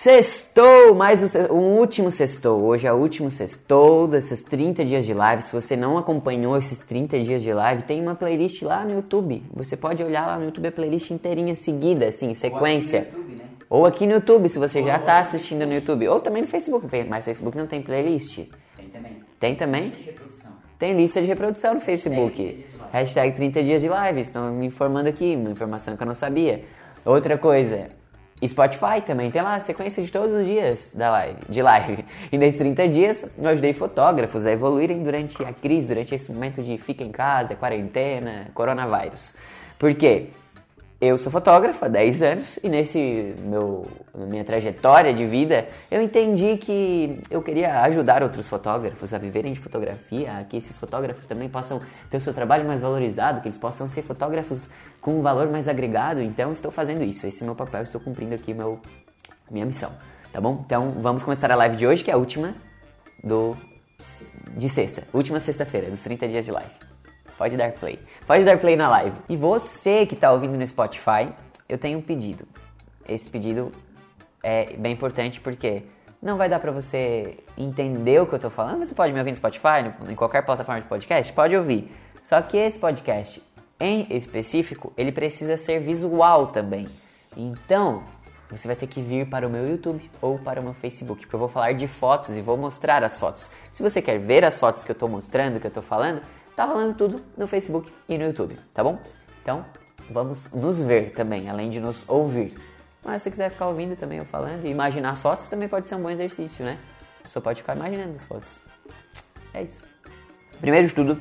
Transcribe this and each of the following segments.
Sextou, mais um, um último sextou. Hoje é o último sextou desses 30 dias de live. Se você não acompanhou esses 30 dias de live, tem uma playlist lá no YouTube. Você pode olhar lá no YouTube a playlist inteirinha seguida, assim, sequência. Ou aqui no YouTube, né? Ou aqui no YouTube, se você já está assistindo no YouTube. Ou também no Facebook, mas Facebook não tem playlist. Tem também. Tem também? Lista de reprodução. Tem lista de reprodução no Facebook. 30 dias de live. Hashtag 30 dias de live. Estão me informando aqui, uma informação que eu não sabia. Outra coisa, Spotify também tem lá a sequência de todos os dias da live, de live. E nesses 30 dias eu ajudei fotógrafos a evoluírem durante a crise, durante esse momento de fica em casa, quarentena, coronavírus. Por quê? Eu sou fotógrafo há 10 anos e nesse meu minha trajetória de vida eu entendi que eu queria ajudar outros fotógrafos a viverem de fotografia, que esses fotógrafos também possam ter o seu trabalho mais valorizado, que eles possam ser fotógrafos com um valor mais agregado. Então estou fazendo isso, esse é meu papel, estou cumprindo aqui meu minha missão, tá bom? Então vamos começar a live de hoje, que é a última do de sexta, última sexta-feira, dos 30 dias de live. Pode dar play. Pode dar play na live. E você que está ouvindo no Spotify, eu tenho um pedido. Esse pedido é bem importante porque não vai dar para você entender o que eu tô falando. Você pode me ouvir no Spotify, em qualquer plataforma de podcast, pode ouvir. Só que esse podcast em específico, ele precisa ser visual também. Então, você vai ter que vir para o meu YouTube ou para o meu Facebook, porque eu vou falar de fotos e vou mostrar as fotos. Se você quer ver as fotos que eu estou mostrando, que eu estou falando, tá rolando tudo no Facebook e no YouTube, tá bom? Então, vamos nos ver também, além de nos ouvir. Mas se você quiser ficar ouvindo também eu falando e imaginar as fotos, também pode ser um bom exercício, né? Pessoa pode ficar imaginando as fotos. É isso. Primeiro de tudo,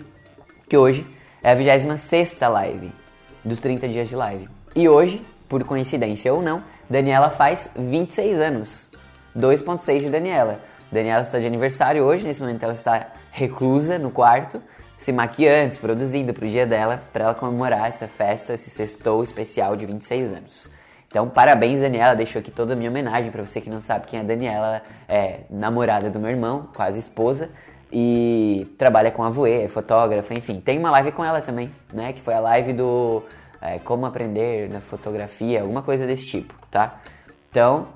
que hoje é a 26 live dos 30 dias de live. E hoje, por coincidência ou não, Daniela faz 26 anos. 2.6 de Daniela. Daniela está de aniversário hoje, nesse momento ela está reclusa no quarto, se maquiando, se produzindo para o dia dela, para ela comemorar essa festa, esse sextou especial de 26 anos. Então, parabéns, Daniela. Deixo aqui toda a minha homenagem para você que não sabe quem é Daniela. É namorada do meu irmão, quase esposa. E trabalha com a Voe, é fotógrafa, enfim. Tem uma live com ela também, né? Que foi a live do é, Como Aprender na Fotografia, alguma coisa desse tipo, tá? Então,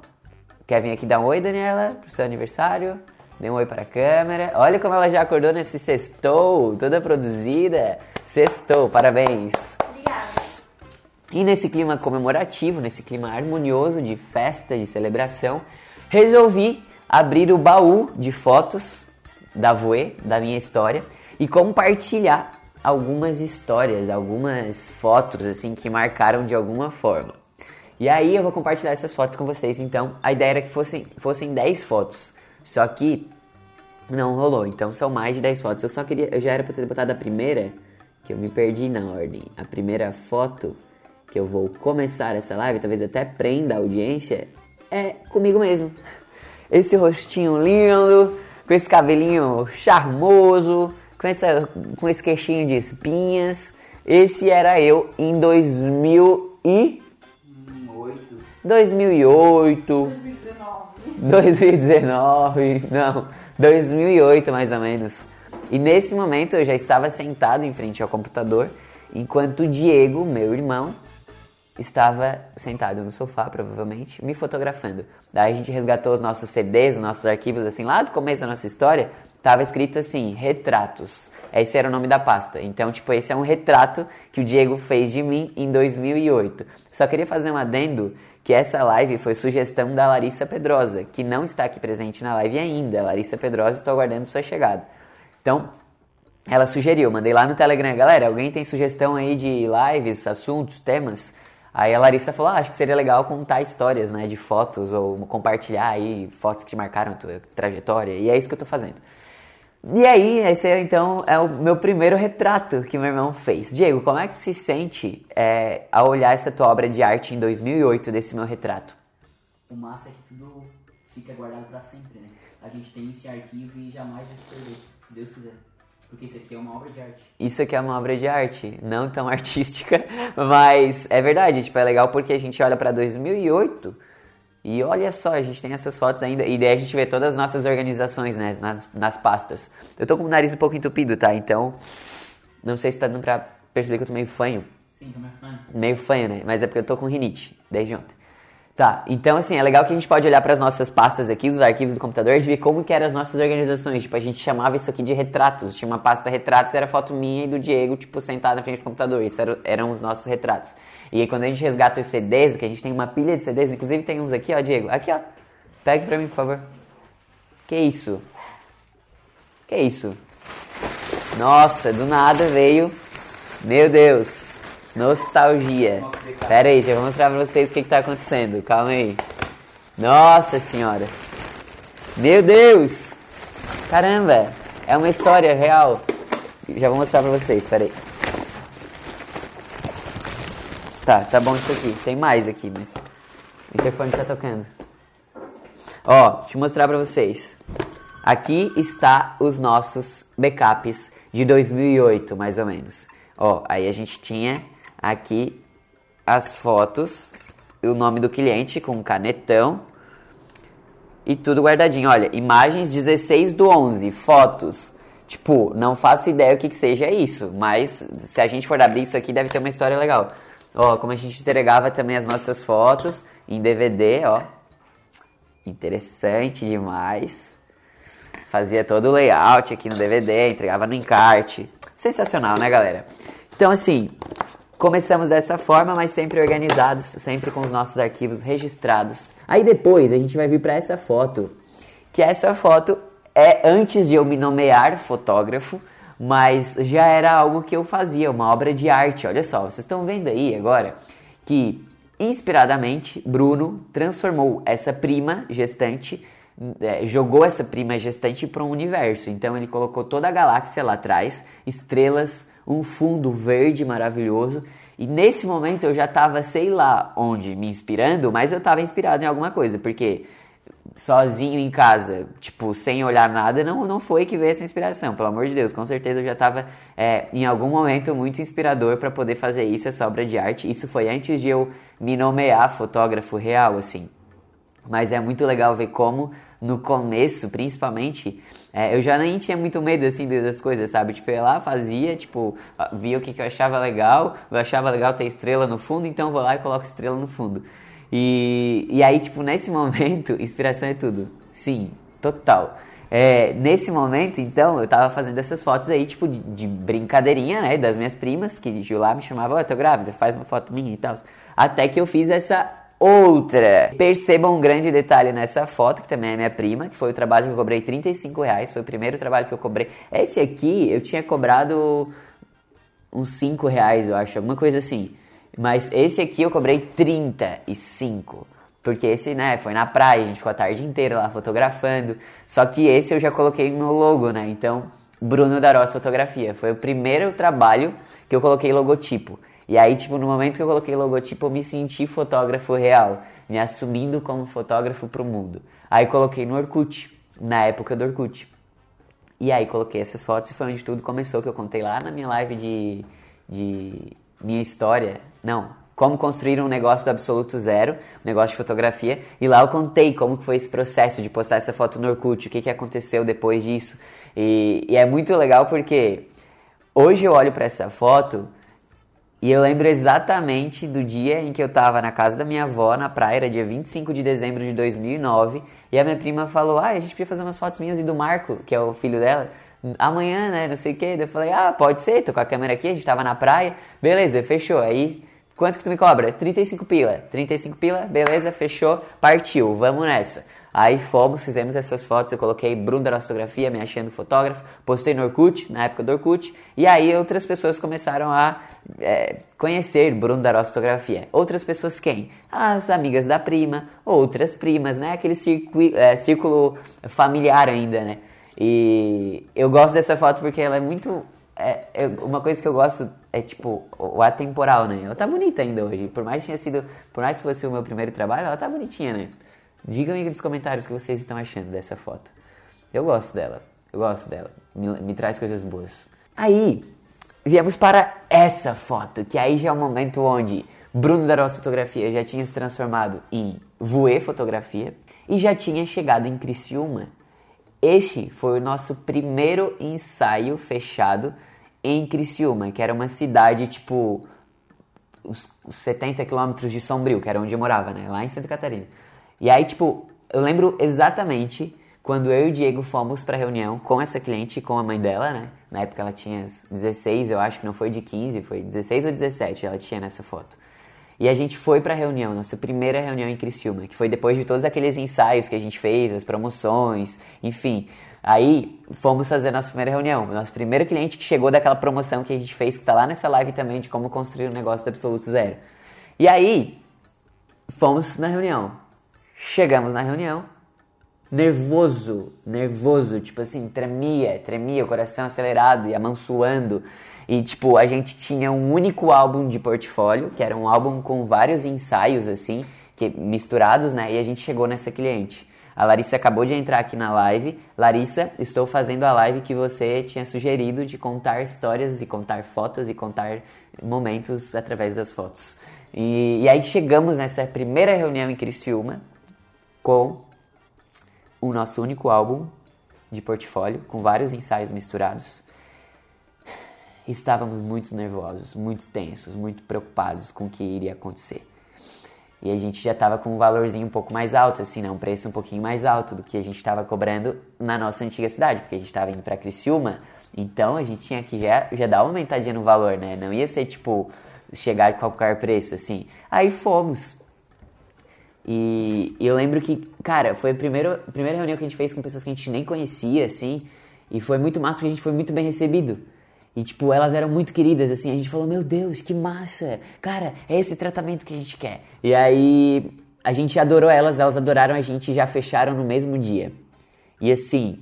quer vir aqui dar um oi, Daniela, pro seu aniversário? Dê um oi para a câmera. Olha como ela já acordou nesse sextou, toda produzida. Sextou, parabéns. E nesse clima comemorativo, nesse clima harmonioso de festa, de celebração, resolvi abrir o baú de fotos da Voe, da minha história, e compartilhar algumas histórias, algumas fotos assim que marcaram de alguma forma. E aí eu vou compartilhar essas fotos com vocês, então a ideia era que fossem, fossem 10 fotos. Só que não rolou, então são mais de 10 fotos. Eu só queria, eu já era pra ter botado a primeira, que eu me perdi na ordem. A primeira foto que eu vou começar essa live, talvez até prenda a audiência, é comigo mesmo. Esse rostinho lindo, com esse cabelinho charmoso, com, essa, com esse queixinho de espinhas. Esse era eu em 2000 e. 2008. 2019, não, 2008 mais ou menos. E nesse momento eu já estava sentado em frente ao computador, enquanto o Diego, meu irmão, estava sentado no sofá, provavelmente, me fotografando. Daí a gente resgatou os nossos CDs, os nossos arquivos, assim, lá do começo da nossa história, tava escrito assim, retratos. Esse era o nome da pasta. Então, tipo, esse é um retrato que o Diego fez de mim em 2008. Só queria fazer um adendo que essa live foi sugestão da Larissa Pedrosa, que não está aqui presente na live ainda. Larissa Pedrosa, estou aguardando sua chegada. Então, ela sugeriu, mandei lá no Telegram, galera, alguém tem sugestão aí de lives, assuntos, temas? Aí a Larissa falou, ah, acho que seria legal contar histórias, né, de fotos ou compartilhar aí fotos que te marcaram tua trajetória, e é isso que eu tô fazendo. E aí, esse é, então é o meu primeiro retrato que meu irmão fez. Diego, como é que se sente é, ao olhar essa tua obra de arte em 2008 desse meu retrato? O massa é que tudo fica guardado pra sempre, né? A gente tem esse arquivo e jamais vai se perder, se Deus quiser. Porque isso aqui é uma obra de arte. Isso aqui é uma obra de arte, não tão artística, mas é verdade, tipo, é legal porque a gente olha pra 2008 e olha só, a gente tem essas fotos ainda, e daí a gente vê todas as nossas organizações, né, nas, nas pastas. Eu tô com o nariz um pouco entupido, tá? Então, não sei se tá dando pra perceber que eu tô meio fanho. Sim, como é fã. Meio fanho, né? Mas é porque eu tô com rinite desde ontem. Tá, então assim, é legal que a gente pode olhar para as nossas pastas aqui, os arquivos do computador, e ver como que eram as nossas organizações. Tipo, a gente chamava isso aqui de retratos. Tinha uma pasta retratos, era foto minha e do Diego, tipo, sentado na frente do computador. Isso era, eram os nossos retratos. E aí quando a gente resgata os CDs, que a gente tem uma pilha de CDs, inclusive tem uns aqui, ó, Diego. Aqui, ó. Pegue pra mim, por favor. Que isso? Que isso? Nossa, do nada veio. Meu Deus. Nostalgia. Pera aí, já vou mostrar pra vocês o que, que tá acontecendo. Calma aí. Nossa senhora. Meu Deus. Caramba. É uma história real. Já vou mostrar pra vocês, pera aí. Tá, tá bom isso aqui. Tem mais aqui, mas... O interfone tá tocando. Ó, deixa eu mostrar pra vocês. Aqui está os nossos backups de 2008, mais ou menos. Ó, aí a gente tinha aqui as fotos, o nome do cliente com um canetão e tudo guardadinho. Olha, imagens 16 do 11, fotos. Tipo, não faço ideia o que, que seja isso, mas se a gente for abrir isso aqui, deve ter uma história legal. Ó, como a gente entregava também as nossas fotos em DVD, ó. Interessante demais. Fazia todo o layout aqui no DVD, entregava no encarte. Sensacional, né, galera? Então, assim, Começamos dessa forma, mas sempre organizados, sempre com os nossos arquivos registrados. Aí depois a gente vai vir para essa foto, que essa foto é antes de eu me nomear fotógrafo, mas já era algo que eu fazia, uma obra de arte. Olha só, vocês estão vendo aí agora que inspiradamente Bruno transformou essa prima gestante é, jogou essa prima gestante para um universo. Então ele colocou toda a galáxia lá atrás, estrelas, um fundo verde maravilhoso. E nesse momento eu já estava, sei lá onde, me inspirando, mas eu estava inspirado em alguma coisa, porque sozinho em casa, tipo, sem olhar nada, não, não foi que veio essa inspiração, pelo amor de Deus. Com certeza eu já estava é, em algum momento muito inspirador para poder fazer isso, essa obra de arte. Isso foi antes de eu me nomear fotógrafo real, assim. Mas é muito legal ver como no começo, principalmente, é, eu já nem tinha muito medo, assim, das coisas, sabe? Tipo, eu ia lá, fazia, tipo, via o que, que eu achava legal, eu achava legal ter estrela no fundo, então vou lá e coloco estrela no fundo. E, e aí, tipo, nesse momento, inspiração é tudo. Sim, total. É, nesse momento, então, eu tava fazendo essas fotos aí, tipo, de, de brincadeirinha, né, das minhas primas, que de lá me chamava, ó, tô grávida, faz uma foto minha e tal. Até que eu fiz essa outra. Percebam um grande detalhe nessa foto, que também é minha prima, que foi o trabalho que eu cobrei 35 reais, foi o primeiro trabalho que eu cobrei. Esse aqui eu tinha cobrado uns 5 reais, eu acho, alguma coisa assim. Mas esse aqui eu cobrei 35. Porque esse, né, foi na praia, a gente ficou a tarde inteira lá fotografando. Só que esse eu já coloquei no logo, né? Então, Bruno Darós Fotografia. Foi o primeiro trabalho que eu coloquei logotipo. E aí, tipo, no momento que eu coloquei logotipo, eu me senti fotógrafo real, me assumindo como fotógrafo pro mundo. Aí coloquei no Orkut, na época do Orkut. E aí coloquei essas fotos e foi onde tudo começou, que eu contei lá na minha live de, de minha história. Não, como construir um negócio do absoluto zero, um negócio de fotografia. E lá eu contei como foi esse processo de postar essa foto no Orkut, o que, que aconteceu depois disso. E, e é muito legal porque hoje eu olho para essa foto e eu lembro exatamente do dia em que eu tava na casa da minha avó, na praia, era dia 25 de dezembro de 2009, e a minha prima falou: Ah, a gente podia fazer umas fotos minhas e do Marco, que é o filho dela, amanhã, né? Não sei o que. eu falei: Ah, pode ser, tô com a câmera aqui, a gente tava na praia, beleza, fechou. Aí, quanto que tu me cobra? 35 pila. 35 pila, beleza, fechou, partiu, vamos nessa. Aí fomos, fizemos essas fotos, eu coloquei Bruno da Fotografia, me achando fotógrafo, postei no Orkut, na época do Orkut, e aí outras pessoas começaram a é, conhecer Bruno da Fotografia. Outras pessoas quem? As amigas da prima, outras primas, né? Aquele é, círculo familiar ainda, né? E eu gosto dessa foto porque ela é muito... É, é, uma coisa que eu gosto é tipo o atemporal, né? Ela tá bonita ainda hoje. Por mais que tenha sido, por mais que fosse o meu primeiro trabalho, ela tá bonitinha, né? Digam aí nos comentários o que vocês estão achando dessa foto. Eu gosto dela. Eu gosto dela. Me, me traz coisas boas. Aí, viemos para essa foto, que aí já é o momento onde Bruno da Rosa Fotografia já tinha se transformado em Voe Fotografia e já tinha chegado em Criciúma. Este foi o nosso primeiro ensaio fechado em Criciúma, que era uma cidade tipo os, os 70 quilômetros de Sombrio, que era onde eu morava, né? Lá em Santa Catarina. E aí, tipo, eu lembro exatamente quando eu e o Diego fomos pra reunião com essa cliente com a mãe dela, né? Na época ela tinha 16, eu acho que não foi de 15, foi 16 ou 17 ela tinha nessa foto. E a gente foi pra reunião, nossa primeira reunião em Criciúma, que foi depois de todos aqueles ensaios que a gente fez, as promoções, enfim. Aí fomos fazer nossa primeira reunião. Nosso primeiro cliente que chegou daquela promoção que a gente fez, que tá lá nessa live também de como construir um negócio do absoluto zero. E aí, fomos na reunião. Chegamos na reunião, nervoso, nervoso, tipo assim, tremia, tremia, o coração acelerado e a mão suando. E tipo, a gente tinha um único álbum de portfólio, que era um álbum com vários ensaios assim, que misturados, né? E a gente chegou nessa cliente. A Larissa acabou de entrar aqui na live. Larissa, estou fazendo a live que você tinha sugerido de contar histórias e contar fotos e contar momentos através das fotos. E, e aí chegamos nessa primeira reunião em Criciúma com o nosso único álbum de portfólio, com vários ensaios misturados. Estávamos muito nervosos, muito tensos, muito preocupados com o que iria acontecer. E a gente já estava com um valorzinho um pouco mais alto, assim, né? um preço um pouquinho mais alto do que a gente estava cobrando na nossa antiga cidade, porque a gente estava indo para Criciúma, então a gente tinha que já, já dar uma aumentadinha no valor, né? Não ia ser tipo chegar a qualquer preço, assim. Aí fomos. E, eu lembro que, cara, foi a primeira, primeira reunião que a gente fez com pessoas que a gente nem conhecia, assim, e foi muito massa porque a gente foi muito bem recebido. E, tipo, elas eram muito queridas, assim. A gente falou, meu Deus, que massa! Cara, é esse tratamento que a gente quer. E aí, a gente adorou elas, elas adoraram a gente e já fecharam no mesmo dia. E assim,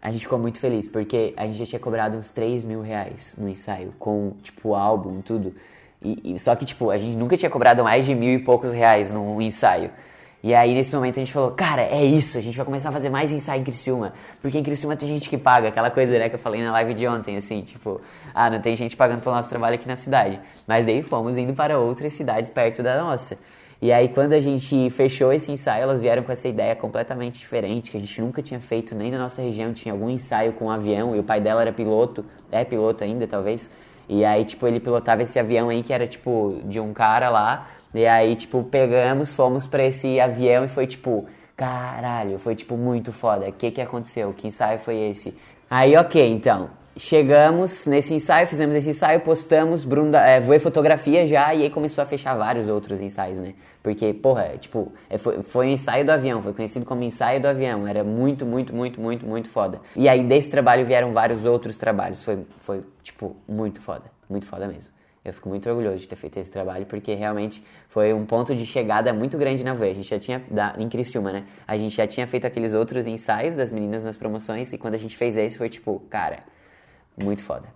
a gente ficou muito feliz, porque a gente já tinha cobrado uns 3 mil reais no ensaio, com, tipo, álbum, tudo. E, e, só que, tipo, a gente nunca tinha cobrado mais de mil e poucos reais num ensaio. E aí, nesse momento, a gente falou, cara, é isso, a gente vai começar a fazer mais ensaio em Criciúma. Porque em Criciúma tem gente que paga, aquela coisa, né, que eu falei na live de ontem, assim, tipo, ah, não tem gente pagando pelo nosso trabalho aqui na cidade. Mas daí fomos indo para outras cidades perto da nossa. E aí, quando a gente fechou esse ensaio, elas vieram com essa ideia completamente diferente, que a gente nunca tinha feito, nem na nossa região tinha algum ensaio com um avião, e o pai dela era piloto, é piloto ainda, talvez. E aí, tipo, ele pilotava esse avião aí, que era, tipo, de um cara lá, e aí, tipo, pegamos, fomos pra esse avião e foi tipo, caralho, foi tipo muito foda. O que que aconteceu? Que ensaio foi esse? Aí, ok, então. Chegamos nesse ensaio, fizemos esse ensaio, postamos, Brunda, é, voei fotografia já, e aí começou a fechar vários outros ensaios, né? Porque, porra, tipo, é, foi, foi o ensaio do avião, foi conhecido como ensaio do avião, era muito, muito, muito, muito, muito foda. E aí desse trabalho vieram vários outros trabalhos, foi, foi tipo, muito foda, muito foda mesmo. Eu fico muito orgulhoso de ter feito esse trabalho, porque realmente foi um ponto de chegada muito grande na Voe. A gente já tinha, da, em Criciúma, né? A gente já tinha feito aqueles outros ensaios das meninas nas promoções, e quando a gente fez esse foi tipo, cara, muito foda.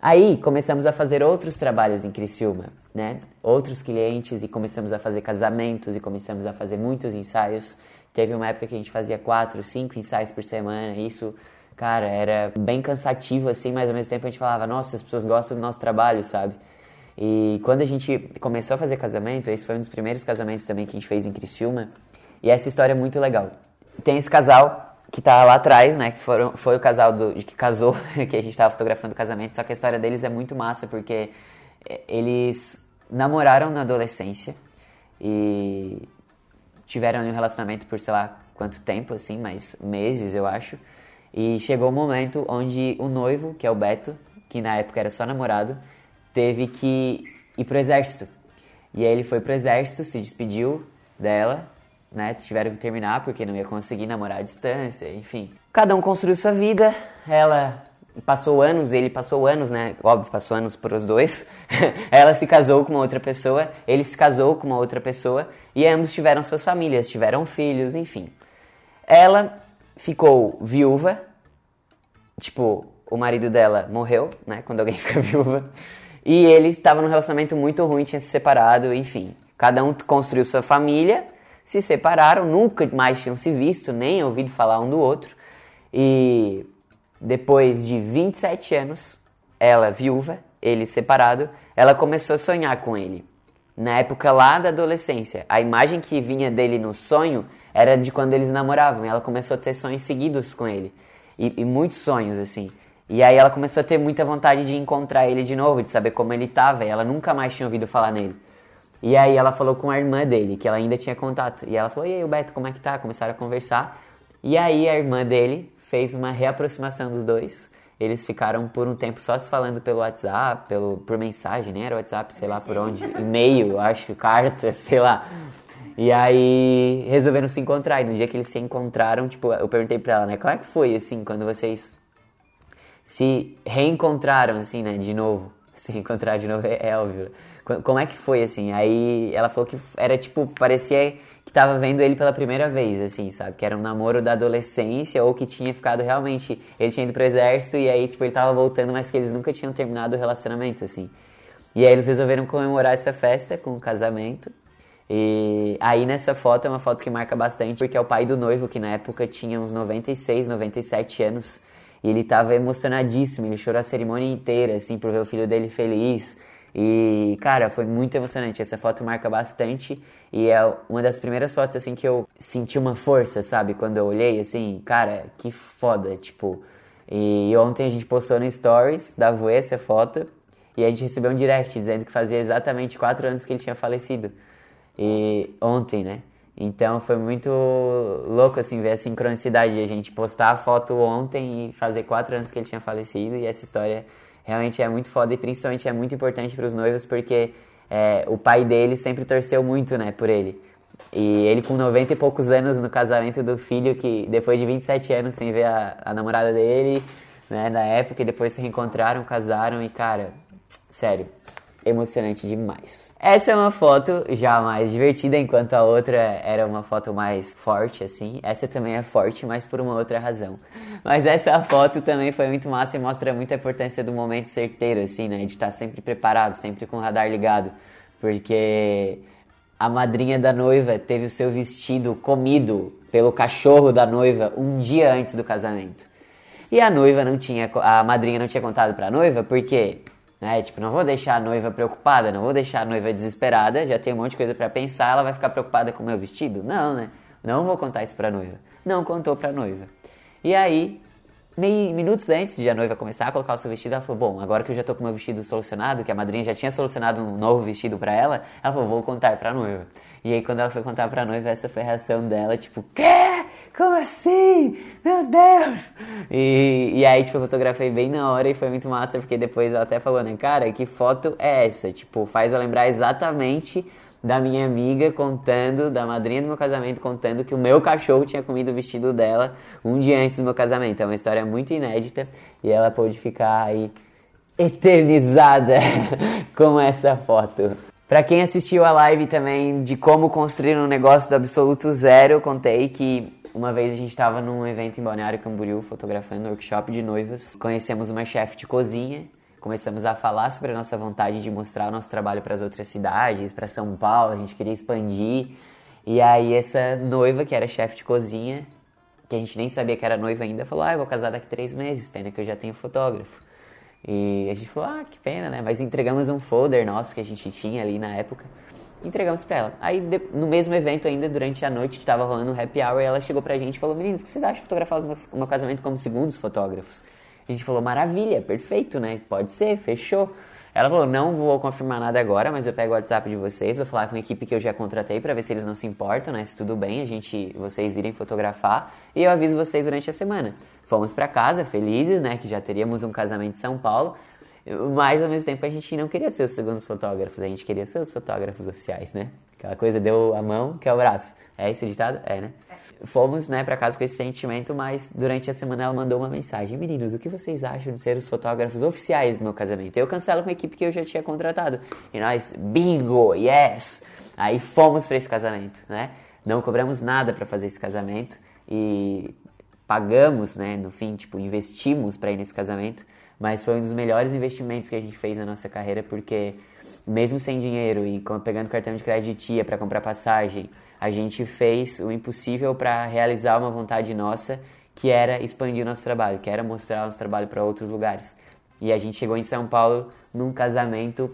Aí começamos a fazer outros trabalhos em Criciúma, né? Outros clientes, e começamos a fazer casamentos, e começamos a fazer muitos ensaios. Teve uma época que a gente fazia quatro, cinco ensaios por semana, isso cara, era bem cansativo assim, mas ao mesmo tempo a gente falava, nossa, as pessoas gostam do nosso trabalho, sabe? E quando a gente começou a fazer casamento, esse foi um dos primeiros casamentos também que a gente fez em Criciúma, e essa história é muito legal. Tem esse casal que tá lá atrás, né, que foram, foi o casal do, que casou, que a gente tava fotografando o casamento, só que a história deles é muito massa, porque eles namoraram na adolescência e tiveram um relacionamento por sei lá quanto tempo, assim, mas meses, eu acho. E chegou o um momento onde o noivo, que é o Beto, que na época era só namorado, teve que ir pro exército. E aí ele foi pro exército, se despediu dela, né? Tiveram que terminar porque não ia conseguir namorar à distância, enfim. Cada um construiu sua vida, ela passou anos, ele passou anos, né? Óbvio, passou anos para os dois. ela se casou com uma outra pessoa, ele se casou com uma outra pessoa e ambos tiveram suas famílias, tiveram filhos, enfim. Ela ficou viúva, tipo, o marido dela morreu, né, quando alguém fica viúva, e ele estava num relacionamento muito ruim, tinha se separado, enfim. Cada um construiu sua família, se separaram, nunca mais tinham se visto, nem ouvido falar um do outro. E depois de 27 anos, ela viúva, ele separado, ela começou a sonhar com ele. Na época lá da adolescência, a imagem que vinha dele no sonho era de quando eles namoravam. E ela começou a ter sonhos seguidos com ele. E, e muitos sonhos, assim. E aí ela começou a ter muita vontade de encontrar ele de novo, de saber como ele tava, e ela nunca mais tinha ouvido falar nele. E aí ela falou com a irmã dele, que ela ainda tinha contato. E ela falou: "E aí, o Beto, como é que tá?" Começaram a conversar. E aí a irmã dele fez uma reaproximação dos dois. Eles ficaram por um tempo só se falando pelo WhatsApp, pelo, por mensagem, né? Era WhatsApp, sei lá por onde, e-mail, acho, carta, sei lá. E aí resolveram se encontrar. E no dia que eles se encontraram, tipo, eu perguntei pra ela, né? Como é que foi, assim, quando vocês se reencontraram, assim, né? De novo. Se reencontrar de novo é, é óbvio. Como é que foi, assim? Aí ela falou que era, tipo, parecia que tava vendo ele pela primeira vez, assim, sabe? Que era um namoro da adolescência ou que tinha ficado realmente... Ele tinha ido pro exército e aí, tipo, ele tava voltando, mas que eles nunca tinham terminado o relacionamento, assim. E aí eles resolveram comemorar essa festa com o casamento. E aí nessa foto é uma foto que marca bastante, porque é o pai do noivo, que na época tinha uns 96, 97 anos. E ele tava emocionadíssimo, ele chorou a cerimônia inteira, assim, por ver o filho dele feliz. E, cara, foi muito emocionante. Essa foto marca bastante. E é uma das primeiras fotos, assim, que eu senti uma força, sabe? Quando eu olhei, assim, cara, que foda, tipo. E ontem a gente postou no Stories da Voe essa foto. E a gente recebeu um direct dizendo que fazia exatamente quatro anos que ele tinha falecido. E ontem, né? Então foi muito louco assim ver a sincronicidade de a gente postar a foto ontem e fazer quatro anos que ele tinha falecido e essa história realmente é muito foda e principalmente é muito importante para os noivos porque é, o pai dele sempre torceu muito, né, por ele. E ele com 90 e poucos anos no casamento do filho, que depois de 27 anos sem ver a, a namorada dele, né, na época, e depois se reencontraram, casaram e, cara, sério, emocionante demais. Essa é uma foto já mais divertida, enquanto a outra era uma foto mais forte, assim. Essa também é forte, mas por uma outra razão. Mas essa foto também foi muito massa e mostra muita importância do momento certeiro, assim, né? De estar sempre preparado, sempre com o radar ligado. Porque a madrinha da noiva teve o seu vestido comido pelo cachorro da noiva um dia antes do casamento. E a noiva não tinha, a madrinha não tinha contado pra noiva porque né? Tipo, não vou deixar a noiva preocupada, não vou deixar a noiva desesperada, já tem um monte de coisa para pensar, ela vai ficar preocupada com o meu vestido? Não, né? Não vou contar isso pra noiva. Não contou pra noiva. E aí, minutos antes de a noiva começar a colocar o seu vestido, ela falou: Bom, agora que eu já tô com o meu vestido solucionado, que a madrinha já tinha solucionado um novo vestido para ela, ela falou: Vou contar pra noiva. E aí, quando ela foi contar pra noiva, essa foi a reação dela: Tipo, quê? Como assim? Meu Deus! E, e aí, tipo, eu fotografei bem na hora e foi muito massa, porque depois ela até falou, né, cara, que foto é essa? Tipo, faz eu lembrar exatamente da minha amiga contando, da madrinha do meu casamento, contando que o meu cachorro tinha comido o vestido dela um dia antes do meu casamento. É uma história muito inédita e ela pôde ficar aí eternizada com essa foto. Para quem assistiu a live também de como construir um negócio do absoluto zero, eu contei que uma vez a gente estava num evento em Balneário Camboriú, fotografando um workshop de noivas. Conhecemos uma chefe de cozinha, começamos a falar sobre a nossa vontade de mostrar o nosso trabalho para as outras cidades, para São Paulo, a gente queria expandir. E aí essa noiva, que era chefe de cozinha, que a gente nem sabia que era noiva ainda, falou: "Ah, eu vou casar daqui três meses, pena que eu já tenho fotógrafo". E a gente falou: "Ah, que pena, né?". Mas entregamos um folder nosso que a gente tinha ali na época entregamos pra ela. Aí, de, no mesmo evento ainda, durante a noite, estava rolando um happy hour, e ela chegou pra gente e falou, meninos, o que vocês acham de fotografar o meu casamento como segundos fotógrafos? A gente falou, maravilha, perfeito, né? Pode ser, fechou. Ela falou, não vou confirmar nada agora, mas eu pego o WhatsApp de vocês, vou falar com a equipe que eu já contratei para ver se eles não se importam, né? Se tudo bem, a gente, vocês irem fotografar e eu aviso vocês durante a semana. Fomos para casa, felizes, né? Que já teríamos um casamento em São Paulo. Mas ao mesmo tempo a gente não queria ser os segundos fotógrafos, a gente queria ser os fotógrafos oficiais, né? Aquela coisa deu a mão, que é o braço. É esse ditado? É, né? É. Fomos, né, pra casa com esse sentimento, mas durante a semana ela mandou uma mensagem: Meninos, o que vocês acham de ser os fotógrafos oficiais do meu casamento? Eu cancelo com a equipe que eu já tinha contratado. E nós, bingo, yes! Aí fomos para esse casamento, né? Não cobramos nada para fazer esse casamento e pagamos, né, no fim, tipo, investimos para ir nesse casamento mas foi um dos melhores investimentos que a gente fez na nossa carreira, porque mesmo sem dinheiro e pegando cartão de crédito de tia para comprar passagem, a gente fez o impossível para realizar uma vontade nossa, que era expandir nosso trabalho, que era mostrar nosso trabalho para outros lugares. E a gente chegou em São Paulo num casamento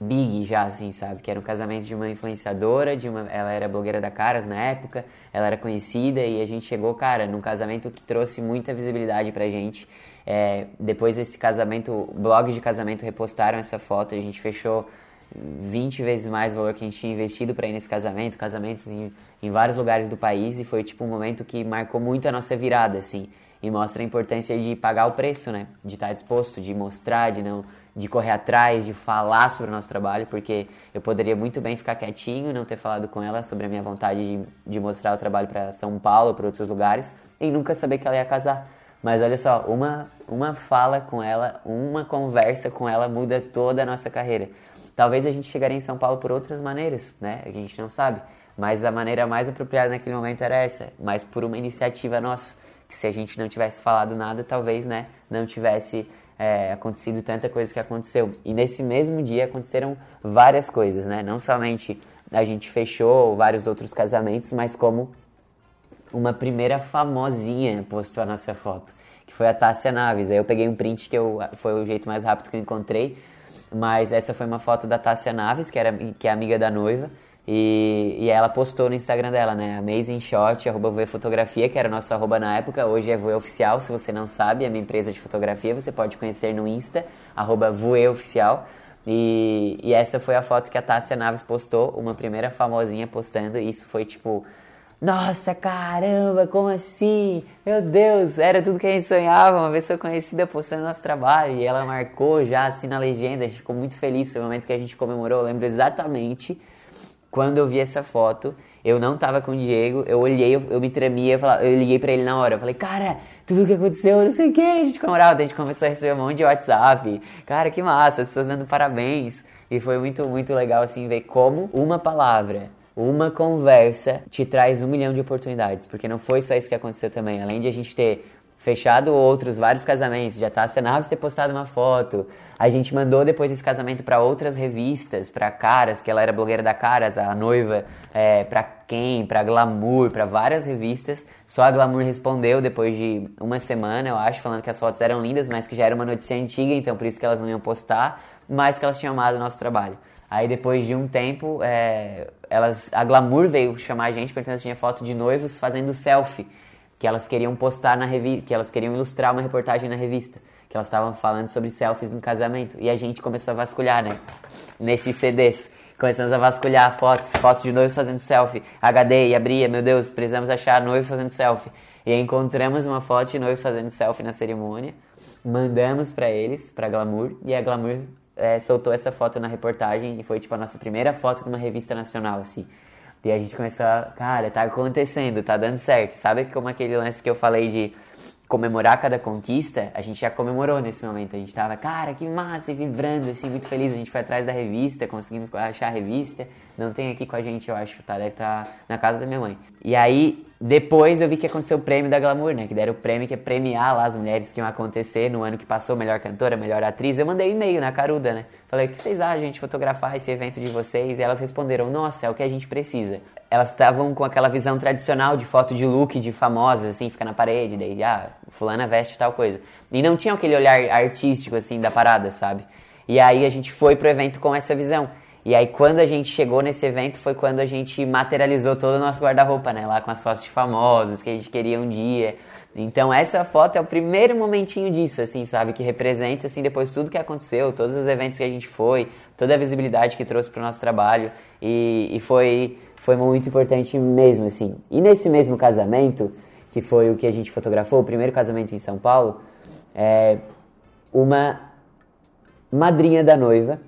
big já, assim, sabe? Que era um casamento de uma influenciadora, de uma, ela era blogueira da Caras na época, ela era conhecida e a gente chegou, cara, num casamento que trouxe muita visibilidade pra gente É, depois desse casamento, blogs de casamento repostaram essa foto, a gente fechou 20 vezes mais o valor que a gente tinha investido para ir nesse casamento, casamentos em, em vários lugares do país e foi tipo um momento que marcou muito a nossa virada, assim, e mostra a importância de pagar o preço, né? De estar disposto, de mostrar, de não de correr atrás, de falar sobre o nosso trabalho, porque eu poderia muito bem ficar quietinho, não ter falado com ela sobre a minha vontade de, de mostrar o trabalho para São Paulo, para outros lugares, e nunca saber que ela ia casar. Mas olha só, uma, uma fala com ela, uma conversa com ela muda toda a nossa carreira. Talvez a gente chegaria em São Paulo por outras maneiras, né? A gente não sabe. Mas a maneira mais apropriada naquele momento era essa, mas por uma iniciativa nossa. Que se a gente não tivesse falado nada, talvez, né, não tivesse é, acontecido tanta coisa que aconteceu. E nesse mesmo dia aconteceram várias coisas, né? Não somente a gente fechou vários outros casamentos, mas como uma primeira famosinha postou a nossa foto, que foi a Tássia Naves. Aí eu peguei um print que eu, foi o jeito mais rápido que eu encontrei mas essa foi uma foto da Tássia Naves, que, era, que é amiga da noiva. E, e ela postou no Instagram dela, né? Amazing Shot, arroba Fotografia, que era o nosso arroba na época. Hoje é Voe Oficial, se você não sabe, é minha empresa de fotografia. Você pode conhecer no Insta, arroba Voe Oficial. E, e essa foi a foto que a Tássia Naves postou, uma primeira famosinha postando. E isso foi tipo nossa, caramba, como assim? Meu Deus, era tudo que a gente sonhava, uma pessoa conhecida postando nosso trabalho. E ela marcou já assim na legenda, a gente ficou muito feliz. Foi o momento que a gente comemorou. Eu lembro exatamente quando eu vi essa foto. Eu não tava com o Diego, eu olhei, eu, eu me tremia, eu, falava, eu liguei pra ele na hora. Eu falei, cara, tu viu o que aconteceu? Não sei o que. A gente comemorava, a gente começou a receber um monte de WhatsApp. Cara, que massa, as pessoas dando parabéns. E foi muito, muito legal assim ver como uma palavra uma conversa te traz um milhão de oportunidades, porque não foi só isso que aconteceu também. Além de a gente ter fechado outros, vários casamentos, já tá a Naves ter postado uma foto, a gente mandou depois esse casamento para outras revistas, para Caras, que ela era blogueira da Caras, a noiva, é, para quem, para Glamour, para várias revistas. Só a Glamour respondeu depois de uma semana, eu acho, falando que as fotos eram lindas, mas que já era uma notícia antiga, então por isso que elas não iam postar, mas que elas tinham amado o nosso trabalho. Aí depois de um tempo, é, elas, a Glamour veio chamar a gente perguntando se tinha foto de noivos fazendo selfie, que elas queriam postar na revista, que elas queriam ilustrar uma reportagem na revista, que elas estavam falando sobre selfies em casamento. E a gente começou a vasculhar, né? Nesses CDs. Começamos a vasculhar fotos, fotos de noivos fazendo selfie. HD e abria, meu Deus, precisamos achar noivos fazendo selfie. E encontramos uma foto de noivos fazendo selfie na cerimônia, mandamos para eles, para Glamour, e a Glamour é, soltou essa foto na reportagem e foi tipo a nossa primeira foto de uma revista nacional, assim. E a gente começou a, cara, tá acontecendo, tá dando certo. Sabe como aquele lance que eu falei de comemorar cada conquista? A gente já comemorou nesse momento. A gente tava, cara, que massa, vibrando, assim, muito feliz. A gente foi atrás da revista, conseguimos achar a revista. Não tem aqui com a gente, eu acho, tá? Deve estar tá na casa da minha mãe. E aí, depois eu vi que aconteceu o prêmio da Glamour, né? Que deram o prêmio que é premiar lá as mulheres que iam acontecer no ano que passou, melhor cantora, melhor atriz. Eu mandei e-mail na Caruda, né? Falei, o que vocês acham, gente, fotografar esse evento de vocês? E elas responderam, nossa, é o que a gente precisa. Elas estavam com aquela visão tradicional de foto de look de famosas, assim, fica na parede, daí, ah, fulana veste tal coisa. E não tinha aquele olhar artístico, assim, da parada, sabe? E aí a gente foi pro evento com essa visão. E aí, quando a gente chegou nesse evento, foi quando a gente materializou todo o nosso guarda-roupa, né? Lá com as fotos de famosos que a gente queria um dia. Então, essa foto é o primeiro momentinho disso, assim, sabe? Que representa, assim, depois tudo que aconteceu, todos os eventos que a gente foi, toda a visibilidade que trouxe para o nosso trabalho. E, e foi, foi muito importante mesmo, assim. E nesse mesmo casamento, que foi o que a gente fotografou, o primeiro casamento em São Paulo, é, uma madrinha da noiva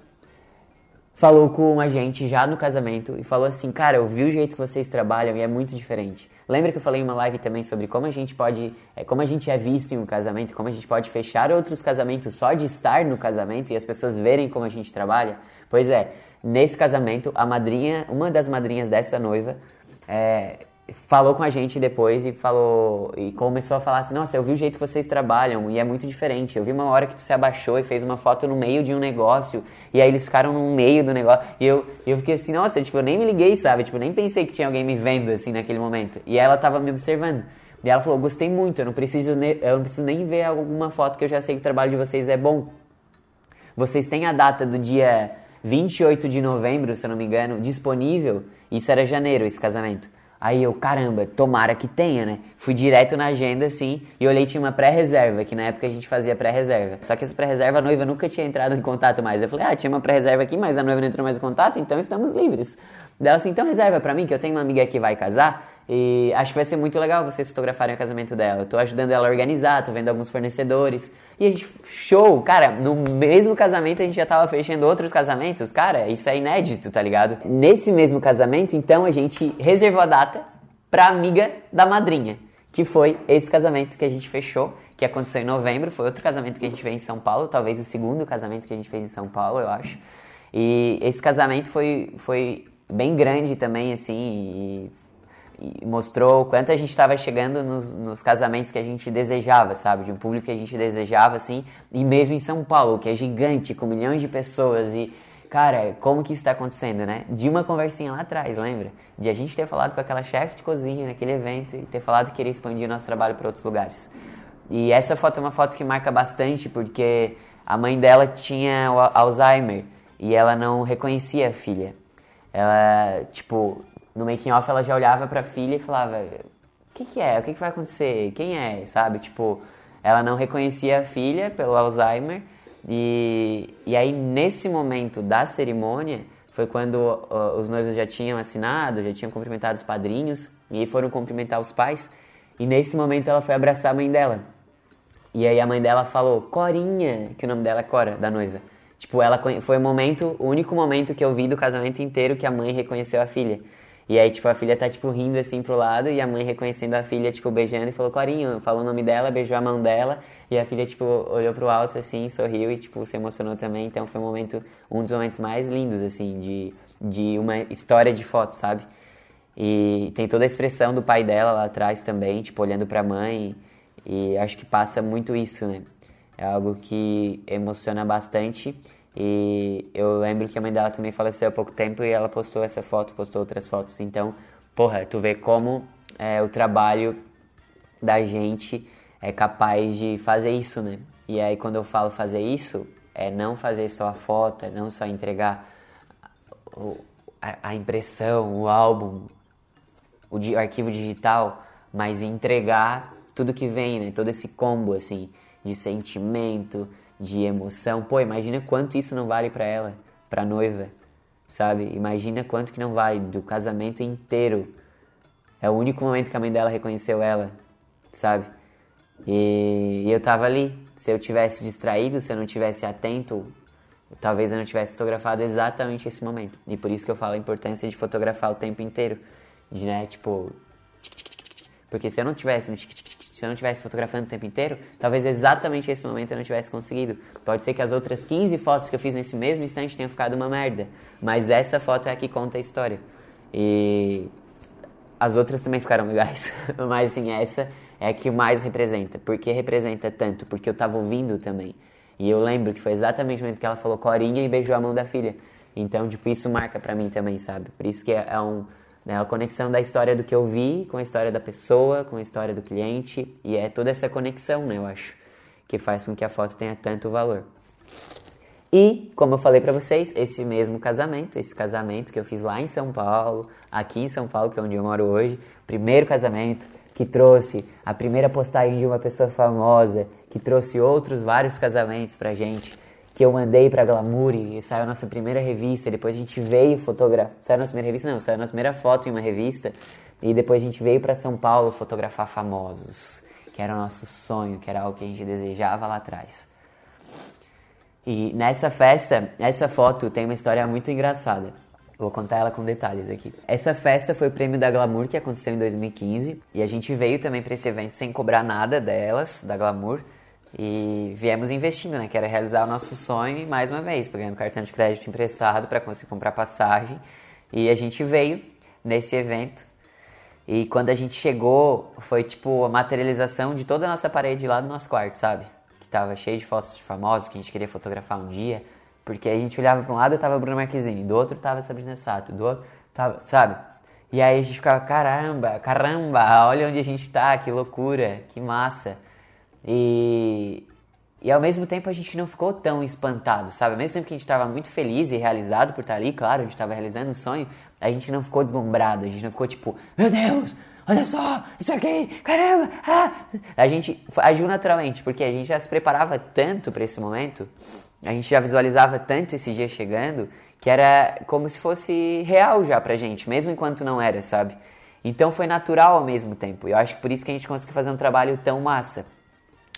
falou com a gente já no casamento e falou assim: Cara, eu vi o jeito que vocês trabalham e é muito diferente. Lembra que eu falei em uma live também sobre como a gente pode, é, como a gente é visto em um casamento, como a gente pode fechar outros casamentos só de estar no casamento e as pessoas verem como a gente trabalha? Pois é, nesse casamento, a madrinha, uma das madrinhas dessa noiva, é, falou com a gente depois e falou e começou a falar assim: "Nossa, eu vi o jeito que vocês trabalham e é muito diferente. Eu vi uma hora que tu se abaixou e fez uma foto no meio de um negócio e aí eles ficaram no meio do negócio e eu eu fiquei assim: "Nossa, tipo, eu nem me liguei, sabe? Tipo, nem pensei que tinha alguém me vendo assim naquele momento". E ela tava me observando. E ela falou: "Gostei muito, eu não preciso eu não preciso nem ver alguma foto que eu já sei que o trabalho de vocês é bom. Vocês têm a data do dia 28 de novembro, se eu não me engano, disponível. Isso era janeiro, esse casamento Aí eu, caramba, tomara que tenha, né? Fui direto na agenda, assim, e olhei tinha uma pré-reserva, que na época a gente fazia pré-reserva. Só que essa pré-reserva, a noiva nunca tinha entrado em contato mais. Eu falei, ah, tinha uma pré-reserva aqui, mas a noiva não entrou mais em contato, então estamos livres. Dela assim, então reserva pra mim, que eu tenho uma amiga que vai casar, e acho que vai ser muito legal vocês fotografarem o casamento dela. Eu tô ajudando ela a organizar, tô vendo alguns fornecedores. E a gente, show, cara, no mesmo casamento a gente já tava fechando outros casamentos. Cara, isso é inédito, tá ligado? Nesse mesmo casamento, então, a gente reservou a data pra amiga da madrinha, que foi esse casamento que a gente fechou, que aconteceu em novembro. Foi outro casamento que a gente fez em São Paulo, talvez o segundo casamento que a gente fez em São Paulo, eu acho. E esse casamento foi, foi bem grande também, assim, e mostrou o quanto a gente estava chegando nos, nos, casamentos que a gente desejava, sabe? De um público que a gente desejava, assim, e mesmo em São Paulo, que é gigante, com milhões de pessoas e. Cara, como que isso está acontecendo, né? De uma conversinha lá atrás, lembra? De a gente ter falado com aquela chefe de cozinha naquele evento e ter falado que queria expandir nosso trabalho para outros lugares. E essa foto é uma foto que marca bastante porque a mãe dela tinha Alzheimer e ela não reconhecia a filha. Ela, tipo, no making off ela já olhava para a filha e falava: "O que, que é? O que, que vai acontecer? Quem é?", sabe? Tipo, ela não reconhecia a filha pelo Alzheimer e e aí nesse momento da cerimônia foi quando uh, os noivos já tinham assinado, já tinham cumprimentado os padrinhos e foram cumprimentar os pais. E nesse momento ela foi abraçar a mãe dela. E aí a mãe dela falou: "Corinha", que o nome dela é Cora, da noiva. Tipo, ela foi o momento, o único momento que eu vi do casamento inteiro que a mãe reconheceu a filha. E aí, tipo, a filha tá, tipo, rindo assim pro lado e a mãe reconhecendo a filha, tipo, beijando e falou, Corinho, falou o nome dela, beijou a mão dela e a filha, tipo, olhou pro alto assim, sorriu e, tipo, se emocionou também. Então foi um momento, um dos momentos mais lindos, assim, de, de uma história de foto, sabe? E tem toda a expressão do pai dela lá atrás também, tipo, olhando pra mãe e acho que passa muito isso, né? É algo que emociona bastante e eu lembro que a mãe dela também faleceu há pouco tempo e ela postou essa foto, postou outras fotos. Então, porra, tu vê como é, o trabalho da gente é capaz de fazer isso, né? E aí quando eu falo fazer isso, é não fazer só a foto, é não só entregar a, a, impressão, o álbum, o, o arquivo digital, mas entregar tudo que vem, né? Todo esse combo, assim, de sentimento, de emoção. Pô, imagina quanto isso não vale para ela, para noiva, sabe? Imagina quanto que não vale do casamento inteiro. É o único momento que a mãe dela reconheceu ela, sabe? E, e eu tava ali. Se eu tivesse distraído, se eu não tivesse atento, talvez eu não tivesse fotografado exatamente esse momento. E por isso que eu falo a importância de fotografar o tempo inteiro. De, né, tipo... Porque se eu não tivesse no tic tic se eu não estivesse fotografando o tempo inteiro, talvez exatamente esse momento eu não tivesse conseguido. Pode ser que as outras 15 fotos que eu fiz nesse mesmo instante tenham ficado uma merda, mas essa foto é a que conta a história. E as outras também ficaram legais, mas assim, essa é a que mais representa. Por que representa tanto? Porque eu tava ouvindo também. E eu lembro que foi exatamente o momento que ela falou Corinha e beijou a mão da filha. Então, tipo, isso marca pra mim também, sabe? Por isso que é, é um né? A conexão da história do que eu vi com a história da pessoa, com a história do cliente. E é toda essa conexão, né, eu acho, que faz com que a foto tenha tanto valor. E, como eu falei para vocês, esse mesmo casamento, esse casamento que eu fiz lá em São Paulo, aqui em São Paulo, que é onde eu moro hoje, primeiro casamento que trouxe a primeira postagem de uma pessoa famosa, que trouxe outros vários casamentos pra gente, que eu mandei pra Glamour e saiu a nossa primeira revista. Depois a gente veio fotografar. Saiu a nossa primeira revista? Não, saiu a nossa primeira foto em uma revista. E depois a gente veio para São Paulo fotografar famosos, que era o nosso sonho, que era algo que a gente desejava lá atrás. E nessa festa, essa foto tem uma história muito engraçada. Vou contar ela com detalhes aqui. Essa festa foi o prêmio da Glamour que aconteceu em 2015 e a gente veio também para esse evento sem cobrar nada delas, da Glamour. E viemos investindo, né? Que era realizar o nosso sonho e mais uma vez, pegando cartão de crédito emprestado para conseguir comprar passagem. E a gente veio nesse evento. E quando a gente chegou, foi tipo a materialização de toda a nossa parede lá do nosso quarto, sabe? Que tava cheio de fotos de famosos que a gente queria fotografar um dia. Porque a gente olhava para um lado tava Bruno Marquezine, do outro tava Sabrina Sato, do outro tava, sabe? E aí a gente ficava, caramba, caramba, olha onde a gente tá, que loucura, que massa. E, e ao mesmo tempo a gente não ficou tão espantado, sabe? Ao mesmo tempo que a gente estava muito feliz e realizado por estar ali, claro, a gente estava realizando um sonho, A gente não ficou deslumbrado, a gente não ficou tipo, meu Deus, olha só, isso aqui, caramba, ah. A gente agiu naturalmente, porque a gente já se preparava tanto para esse momento, a gente já visualizava tanto esse dia chegando, que era como se fosse real já pra gente, mesmo enquanto não era, sabe? Então foi natural ao mesmo tempo. E eu acho que por isso que a gente conseguiu fazer um trabalho tão massa.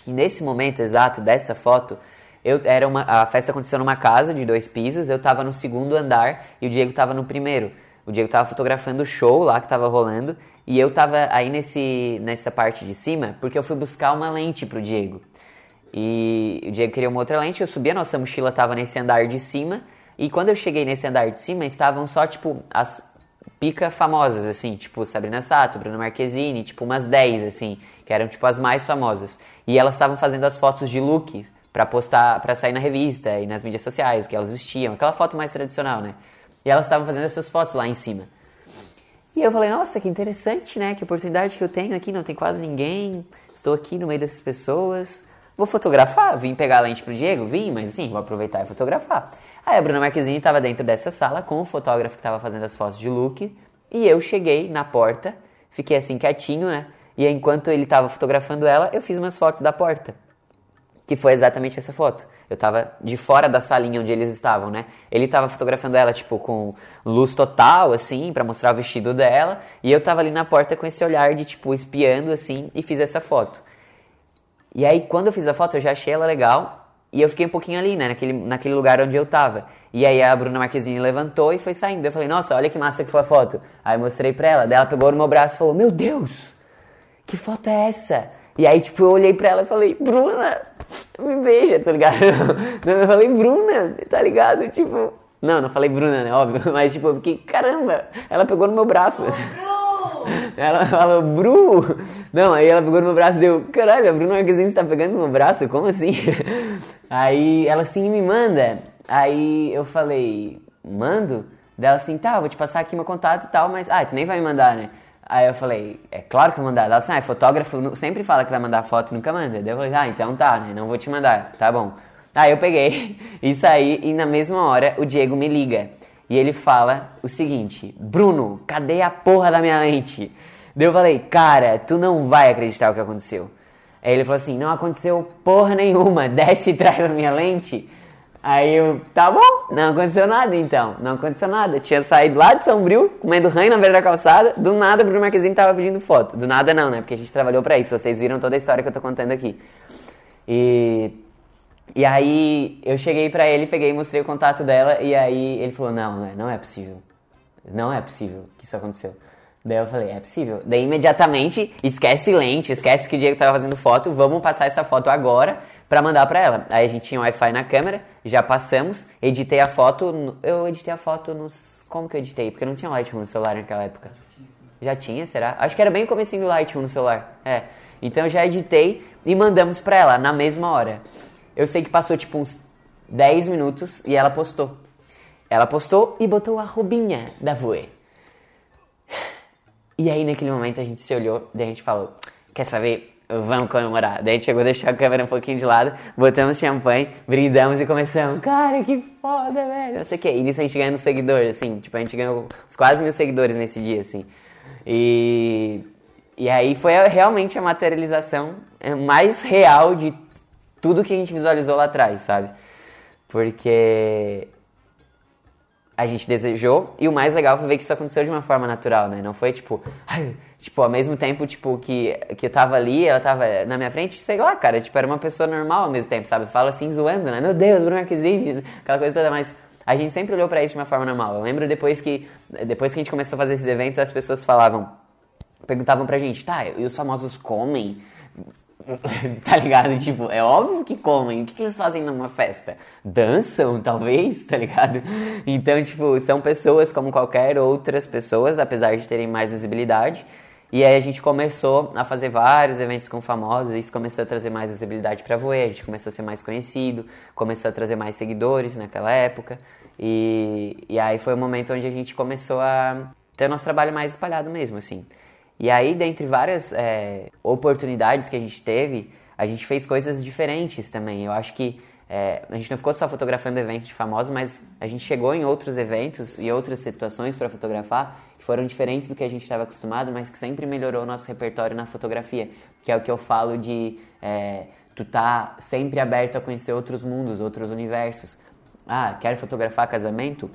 E nesse momento exato dessa foto, eu era uma, a festa aconteceu numa casa de dois pisos, eu estava no segundo andar e o Diego estava no primeiro. O Diego estava fotografando o show lá que estava rolando e eu estava aí nesse, nessa parte de cima porque eu fui buscar uma lente pro Diego. E o Diego queria uma outra lente, eu subi, a nossa mochila estava nesse andar de cima e quando eu cheguei nesse andar de cima, estavam só, tipo, as pica famosas, assim, tipo Sabrina Sato, Bruno Marquezine, tipo umas 10, assim, que eram, tipo, as mais famosas. E elas estavam fazendo as fotos de look para postar, para sair na revista e nas mídias sociais, que elas vestiam, aquela foto mais tradicional, né? E elas estavam fazendo essas fotos lá em cima. E eu falei, nossa, que interessante, né? Que oportunidade que eu tenho aqui, não tem quase ninguém, estou aqui no meio dessas pessoas. Vou fotografar, vim pegar a lente pro Diego, vim, mas sim, vou aproveitar e fotografar. Aí a Bruna Marquezine estava dentro dessa sala com o fotógrafo que estava fazendo as fotos de look. E eu cheguei na porta, fiquei assim quietinho, né? E enquanto ele estava fotografando ela, eu fiz umas fotos da porta. Que foi exatamente essa foto. Eu estava de fora da salinha onde eles estavam, né? Ele estava fotografando ela, tipo, com luz total, assim, para mostrar o vestido dela. E eu estava ali na porta com esse olhar de, tipo, espiando, assim, e fiz essa foto. E aí, quando eu fiz a foto, eu já achei ela legal. E eu fiquei um pouquinho ali, né, naquele, naquele lugar onde eu tava. E aí a Bruna Marquezine levantou e foi saindo. Eu falei, nossa, olha que massa que foi a foto. Aí mostrei pra ela. Daí ela pegou no meu braço e falou, meu Deus, que foto é essa? E aí, tipo, eu olhei pra ela e falei, Bruna, me beija, tá ligado? eu falei, Bruna, tá ligado? Tipo, não, não falei Bruna, né, óbvio. Mas, tipo, eu fiquei, caramba, ela pegou no meu braço. Bru! Ela falou, Bru! Não, aí ela pegou no meu braço e deu, caralho, a Bruna Marquezine está pegando no meu braço? Como assim? Aí ela assim, me manda. Aí eu falei, mando? Dela assim, tá, vou te passar aqui meu contato e tal, mas, ah, tu nem vai me mandar, né? Aí eu falei, é claro que vou mandar. Ela assim, ah, fotógrafo sempre fala que vai mandar foto, nunca manda. Daí eu falei, ah, então tá, né? Não vou te mandar, tá bom. Aí eu peguei e saí e na mesma hora o Diego me liga. E ele fala o seguinte: Bruno, cadê a porra da minha lente? Daí eu falei, cara, tu não vai acreditar o que aconteceu. Aí ele falou assim: não aconteceu porra nenhuma, desce e traz a minha lente. Aí eu, tá bom, não aconteceu nada então, não aconteceu nada. Tinha saído lá de São comendo ranho na beira da calçada, do nada o Bruno Marquezine tava pedindo foto. Do nada não, né? Porque a gente trabalhou para isso, vocês viram toda a história que eu tô contando aqui. E e aí eu cheguei pra ele, peguei e mostrei o contato dela e aí ele falou, não, não é, não é possível. Não é possível que isso aconteceu. Daí eu falei, é possível. Daí imediatamente, esquece lente, esquece que o Diego tava fazendo foto, vamos passar essa foto agora pra mandar pra ela. Aí a gente tinha Wi-Fi na câmera, já passamos, editei a foto, eu editei a foto nos... Como que eu editei? Porque não tinha Lightroom no celular naquela época. Já tinha, será? Acho que era bem o comecinho do Lightroom no celular. É. Então eu já editei e mandamos pra ela na mesma hora. Eu sei que passou tipo uns 10 minutos e ela postou. Ela postou e botou a roubinha da Voe. E aí naquele momento a gente se olhou, daí a gente falou, quer saber? Vamos comemorar. Daí a gente chegou, deixou a câmera um pouquinho de lado, botamos champanhe, brindamos e começamos. Cara, que foda, velho. Não sei o que. E nisso a gente ganhou seguidores, assim. Tipo, a gente ganhou uns quase mil seguidores nesse dia, assim. E, e aí foi realmente a materialização mais real de tudo que a gente visualizou lá atrás, sabe? Porque a gente desejou e o mais legal foi ver que isso aconteceu de uma forma natural, né? Não foi tipo, tipo, ao mesmo tempo, tipo, que, que eu tava ali, ela tava na minha frente, sei lá, cara, tipo, era uma pessoa normal ao mesmo tempo, sabe? Fala assim, zoando, né? Meu Deus, Bruno Marquezine, aquela coisa toda, mas a gente sempre olhou para isso de uma forma normal. Eu lembro depois que, depois que a gente começou a fazer esses eventos, as pessoas falavam, perguntavam pra gente, tá, e os famosos comem? tá ligado? Tipo, é óbvio que comem. O que, que, eles fazem numa festa? Dançam, talvez, tá ligado? Então, tipo, são pessoas como qualquer outras pessoas, apesar de terem mais visibilidade. E aí a gente começou a fazer vários eventos com famosos, isso começou a trazer mais visibilidade pra Voe, a gente começou a ser mais conhecido, começou a trazer mais seguidores naquela época. E, e aí foi o momento onde a gente começou a ter nosso trabalho mais espalhado mesmo, assim. E aí, dentre várias é, oportunidades que a gente teve, a gente fez coisas diferentes também. Eu acho que é, a gente não ficou só fotografando eventos de famosos, mas a gente chegou em outros eventos e outras situações para fotografar que foram diferentes do que a gente estava acostumado, mas que sempre melhorou o nosso repertório na fotografia, que é o que eu falo de é, tu tá sempre aberto a conhecer outros mundos, outros universos. Ah, quer fotografar casamento?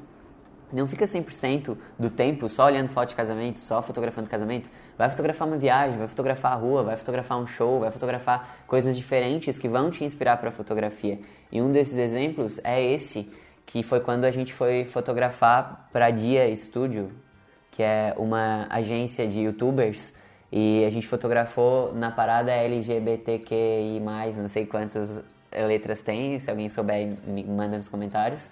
Não fica 100% do tempo só olhando foto de casamento, só fotografando casamento. Vai fotografar uma viagem, vai fotografar a rua, vai fotografar um show, vai fotografar coisas diferentes que vão te inspirar para a fotografia. E um desses exemplos é esse, que foi quando a gente foi fotografar para Dia Studio, que é uma agência de youtubers, e a gente fotografou na parada LGBTQI+, não sei quantas letras tem, se alguém souber me manda nos comentários.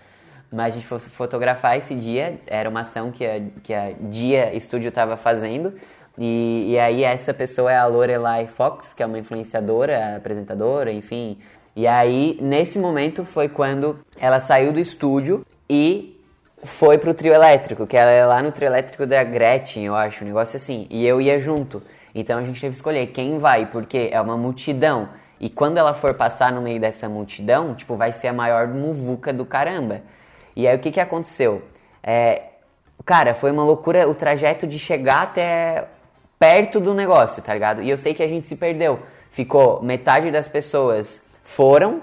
Mas a gente foi fotografar esse dia, era uma ação que a, que a Dia Studio estava fazendo, e, e, aí essa pessoa é a Lorelai Fox, que é uma influenciadora, apresentadora, enfim. E aí, nesse momento, foi quando ela saiu do estúdio e foi pro trio elétrico, que ela é lá no trio elétrico da Gretchen, eu acho, um negócio assim. E eu ia junto. Então a gente teve que escolher quem vai, porque é uma multidão. E quando ela for passar no meio dessa multidão, tipo, vai ser a maior muvuca do caramba. E aí o que que aconteceu? É, cara, foi uma loucura o trajeto de chegar até perto do negócio, tá ligado? E eu sei que a gente se perdeu. Ficou metade das pessoas foram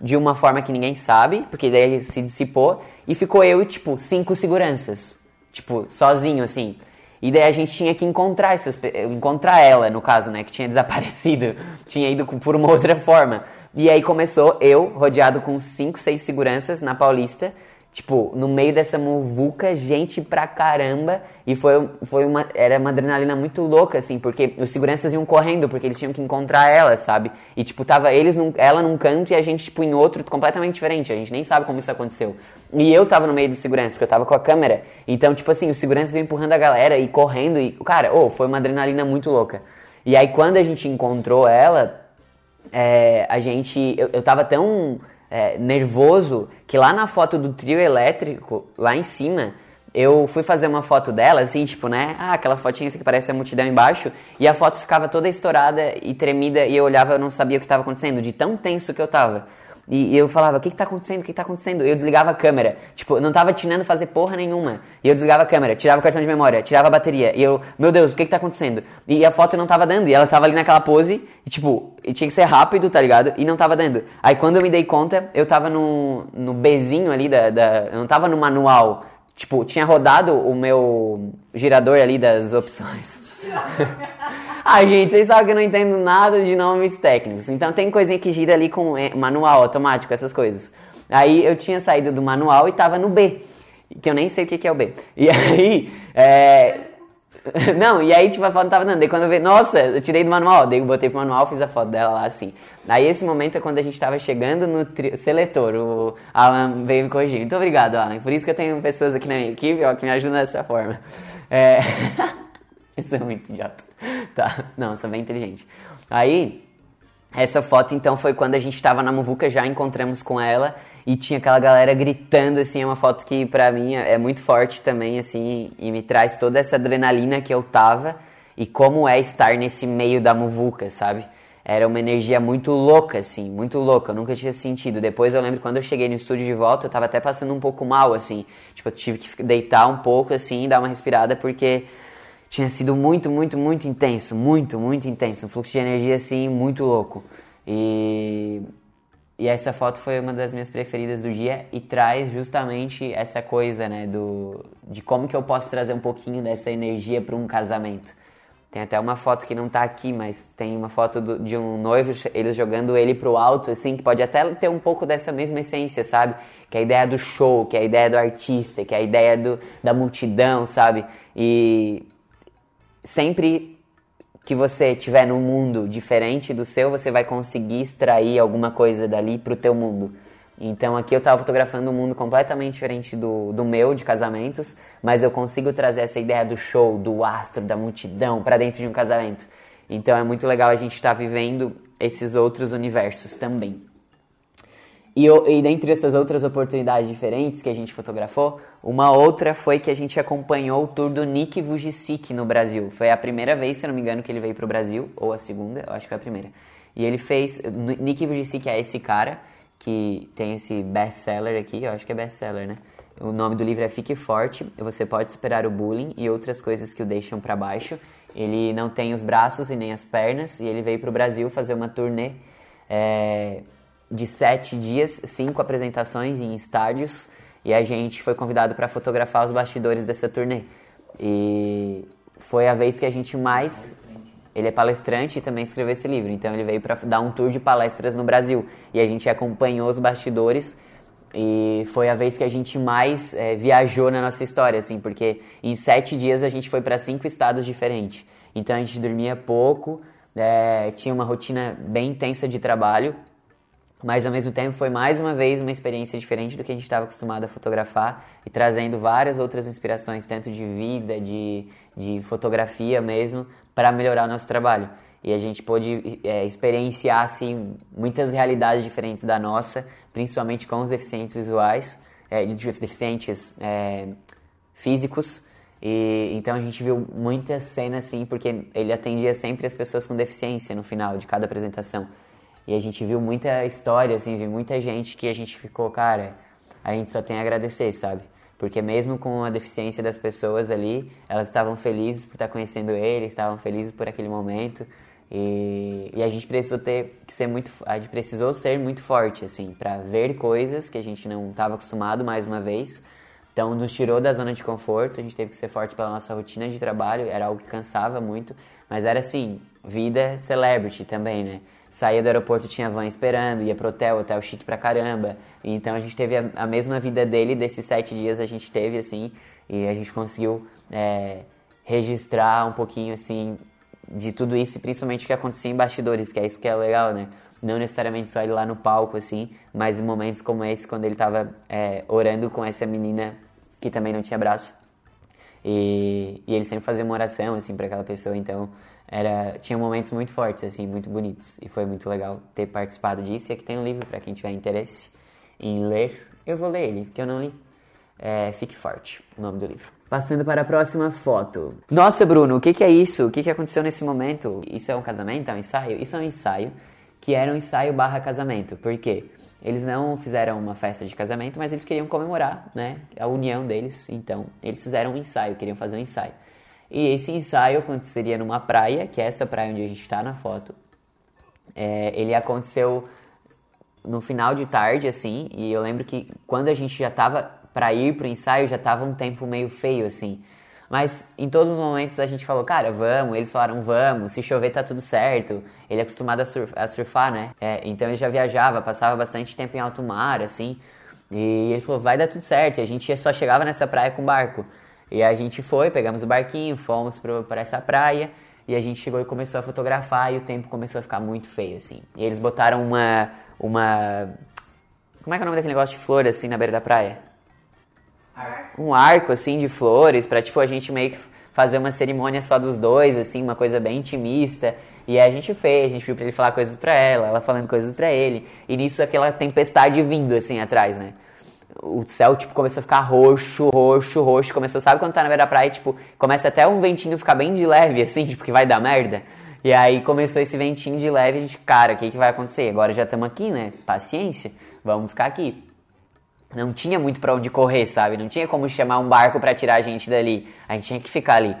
de uma forma que ninguém sabe, porque daí se dissipou, e ficou eu e, tipo, cinco seguranças. Tipo, sozinho, assim. E daí a gente tinha que encontrar essas encontrar ela, no caso, né, que tinha desaparecido, tinha ido por uma outra forma. E aí começou eu, rodeado com cinco, seis seguranças na Paulista, Tipo, no meio dessa muvuca, gente pra caramba. E foi, foi uma, era uma adrenalina muito louca, assim, porque os seguranças iam correndo, porque eles tinham que encontrar ela, sabe? E, tipo, tava eles num, ela num canto e a gente, tipo, em outro completamente diferente. A gente nem sabe como isso aconteceu. E eu tava no meio dos seguranças, porque eu tava com a câmera. Então, tipo assim, os seguranças iam empurrando a galera e correndo. E, cara, oh, foi uma adrenalina muito louca. E aí, quando a gente encontrou ela, é, a gente. Eu, eu tava tão é, nervoso que lá na foto do trio elétrico, lá em cima, eu fui fazer uma foto dela, assim, tipo, né? Ah, aquela fotinha assim que parece a multidão embaixo. E a foto ficava toda estourada e tremida e eu olhava eu não sabia o que estava acontecendo, de tão tenso que eu tava. E, eu falava, o que que tá acontecendo? O que que tá acontecendo? Eu desligava a câmera. Tipo, não tava atinando fazer porra nenhuma. E eu desligava a câmera, tirava o cartão de memória, tirava a bateria. E eu, meu Deus, o que que tá acontecendo? E a foto não tava dando. E ela tava ali naquela pose. E tipo, e tinha que ser rápido, tá ligado? E não tava dando. Aí quando eu me dei conta, eu tava no, no Bzinho ali da, da. Eu não tava no manual. Tipo, tinha rodado o meu girador ali das opções. Ah, gente, vocês sabem que eu não entendo nada de nomes técnicos. Então tem coisinha que gira ali com é, manual automático, essas coisas. Aí eu tinha saído do manual e tava no B, que eu nem sei o que, que é o B. E aí, é... Não, e aí, tipo, a foto não tava dando. Daí quando eu vi, nossa, eu tirei do manual. Daí eu botei pro manual, fiz a foto dela lá assim. Aí esse momento é quando a gente tava chegando no tri... seletor. O Alan veio me corrigir. Muito obrigado, Alan. Por isso que eu tenho pessoas aqui na minha equipe ó, que me ajudam dessa forma. É... Isso é muito idiota. Tá, não, sou bem inteligente. Aí, essa foto então foi quando a gente estava na Muvuca, já encontramos com ela e tinha aquela galera gritando, assim, é uma foto que pra mim é muito forte também, assim, e me traz toda essa adrenalina que eu tava e como é estar nesse meio da Muvuca, sabe? Era uma energia muito louca, assim, muito louca, eu nunca tinha sentido. Depois eu lembro quando eu cheguei no estúdio de volta, eu tava até passando um pouco mal, assim, tipo, eu tive que deitar um pouco, assim, dar uma respirada, porque tinha sido muito, muito, muito intenso, muito, muito intenso, um fluxo de energia assim muito louco. E e essa foto foi uma das minhas preferidas do dia e traz justamente essa coisa, né, do de como que eu posso trazer um pouquinho dessa energia para um casamento. Tem até uma foto que não tá aqui, mas tem uma foto do, de um noivo, eles jogando ele pro alto, assim, que pode até ter um pouco dessa mesma essência, sabe? Que é a ideia do show, que é a ideia do artista, que é a ideia do, da multidão, sabe? E sempre que você estiver num mundo diferente do seu, você vai conseguir extrair alguma coisa dali pro teu mundo. Então aqui eu estava fotografando um mundo completamente diferente do, do meu, de casamentos, mas eu consigo trazer essa ideia do show, do astro, da multidão para dentro de um casamento. Então é muito legal a gente estar tá vivendo esses outros universos também. E, e dentre essas outras oportunidades diferentes que a gente fotografou, uma outra foi que a gente acompanhou o tour do Nick Vujicic no Brasil. Foi a primeira vez, se não me engano, que ele veio para o Brasil, ou a segunda, eu acho que foi a primeira. E ele fez. Nick Vujicic é esse cara que tem esse best-seller aqui, eu acho que é best-seller, né? O nome do livro é Fique Forte, Você Pode Superar o Bullying e Outras Coisas que o Deixam para Baixo. Ele não tem os braços e nem as pernas e ele veio para o Brasil fazer uma turnê é, de sete dias, cinco apresentações em estádios e a gente foi convidado para fotografar os bastidores dessa turnê. E foi a vez que a gente mais ele é palestrante e também escreveu esse livro, então ele veio para dar um tour de palestras no Brasil. E a gente acompanhou os bastidores. E foi a vez que a gente mais é, viajou na nossa história, assim, porque em sete dias a gente foi para cinco estados diferentes. Então a gente dormia pouco, é, tinha uma rotina bem intensa de trabalho, mas ao mesmo tempo foi mais uma vez uma experiência diferente do que a gente estava acostumado a fotografar e trazendo várias outras inspirações, tanto de vida, de, de fotografia mesmo, para melhorar o nosso trabalho e a gente pôde é, experienciar assim, muitas realidades diferentes da nossa, principalmente com os deficientes visuais, é, deficientes é, físicos. E, então a gente viu muitas cenas assim, porque ele atendia sempre as pessoas com deficiência no final de cada apresentação. E a gente viu muita história, assim, viu muita gente que a gente ficou, cara, a gente só tem a agradecer, sabe? Porque mesmo com a deficiência das pessoas ali, elas estavam felizes por estar conhecendo ele, estavam felizes por aquele momento. E, e, a gente precisou ter que ser muito, a gente precisou ser muito forte assim para ver coisas que a gente não estava acostumado mais uma vez. Então nos tirou da zona de conforto, a gente teve que ser forte pela nossa rotina de trabalho, era algo que cansava muito, mas era assim, vida celebrity também, né? Saía do aeroporto, tinha van esperando, ia pro hotel, hotel chique pra caramba. Então a gente teve a, a mesma vida dele, desses sete dias a gente teve assim, e a gente conseguiu é, registrar um pouquinho assim de tudo isso, principalmente o que acontecia em bastidores, que é isso que é legal, né? Não necessariamente só ele lá no palco, assim, mas em momentos como esse, quando ele estava é, orando com essa menina que também não tinha braço. E, e ele sempre fazia uma oração, assim, para aquela pessoa, então era, tinha momentos muito fortes, assim, muito bonitos. E foi muito legal ter participado disso. E aqui tem um livro para quem tiver interesse em ler. Eu vou ler ele, porque eu não li. É, Fique Forte, o nome do livro. Passando para a próxima foto. Nossa, Bruno, o que, que é isso? O que, que aconteceu nesse momento? Isso é um casamento? É um ensaio? Isso é um ensaio que era um ensaio barra casamento. Por quê? Eles não fizeram uma festa de casamento, mas eles queriam comemorar né, a união deles. Então, eles fizeram um ensaio, queriam fazer um ensaio. E esse ensaio aconteceria numa praia, que é essa praia onde a gente está na foto. É, ele aconteceu no final de tarde, assim, e eu lembro que quando a gente já estava para ir pro ensaio já tava um tempo meio feio assim. Mas em todos os momentos a gente falou, cara, vamos. Eles falaram, vamos. Se chover tá tudo certo. Ele é acostumado a, surf, a surfar, né? É, então ele já viajava, passava bastante tempo em alto mar, assim. E ele falou, vai dar tudo certo. E a gente só chegava nessa praia com barco. E a gente foi, pegamos o barquinho, fomos para essa praia. E a gente chegou e começou a fotografar. E o tempo começou a ficar muito feio, assim. E eles botaram uma. uma como é que é o nome daquele negócio de flor, assim, na beira da praia? um arco assim de flores para tipo a gente meio que fazer uma cerimônia só dos dois, assim, uma coisa bem intimista. E aí a gente fez, a gente viu pra ele falar coisas pra ela, ela falando coisas pra ele. E nisso aquela tempestade vindo assim atrás, né? O céu, tipo, começou a ficar roxo, roxo, roxo. Começou, sabe quando tá na beira da praia, tipo, começa até um ventinho ficar bem de leve, assim, tipo, que vai dar merda. E aí começou esse ventinho de leve, a gente, cara, o que, que vai acontecer? Agora já estamos aqui, né? Paciência, vamos ficar aqui não tinha muito para onde correr, sabe? Não tinha como chamar um barco para tirar a gente dali. A gente tinha que ficar ali.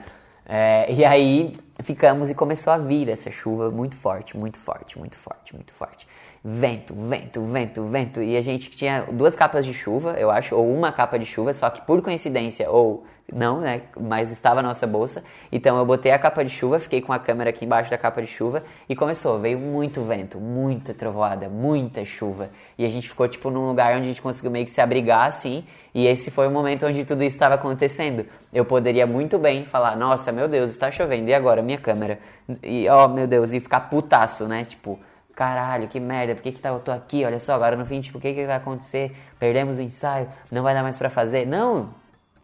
É, e aí ficamos e começou a vir essa chuva muito forte, muito forte, muito forte, muito forte. Vento, vento, vento, vento. E a gente tinha duas capas de chuva, eu acho, ou uma capa de chuva, só que por coincidência, ou não, né? Mas estava na nossa bolsa. Então eu botei a capa de chuva, fiquei com a câmera aqui embaixo da capa de chuva e começou. Veio muito vento, muita trovoada, muita chuva. E a gente ficou tipo num lugar onde a gente conseguiu meio que se abrigar assim. E esse foi o momento onde tudo isso estava acontecendo. Eu poderia muito bem falar: Nossa, meu Deus, está chovendo, e agora? Minha câmera. E oh, meu Deus, e ficar putaço, né? Tipo caralho, que merda, por que, que tá, eu tô aqui? Olha só, agora no fim, tipo, o que, que vai acontecer? Perdemos o ensaio, não vai dar mais para fazer. Não,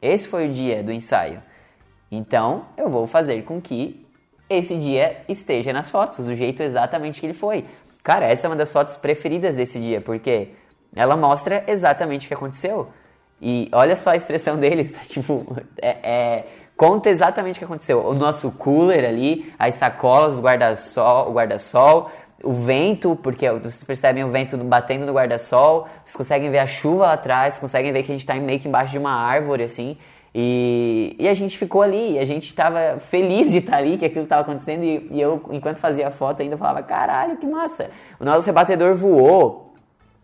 esse foi o dia do ensaio. Então, eu vou fazer com que esse dia esteja nas fotos, do jeito exatamente que ele foi. Cara, essa é uma das fotos preferidas desse dia, porque ela mostra exatamente o que aconteceu. E olha só a expressão deles, tá tipo, é, é, conta exatamente o que aconteceu. O nosso cooler ali, as sacolas, o guarda-sol, o guarda-sol o vento, porque vocês percebem o vento batendo no guarda-sol, vocês conseguem ver a chuva lá atrás, conseguem ver que a gente está meio que embaixo de uma árvore, assim, e, e a gente ficou ali, a gente estava feliz de estar ali, que aquilo estava acontecendo, e, e, eu, enquanto fazia a foto, ainda falava, caralho, que massa! O nosso rebatedor voou,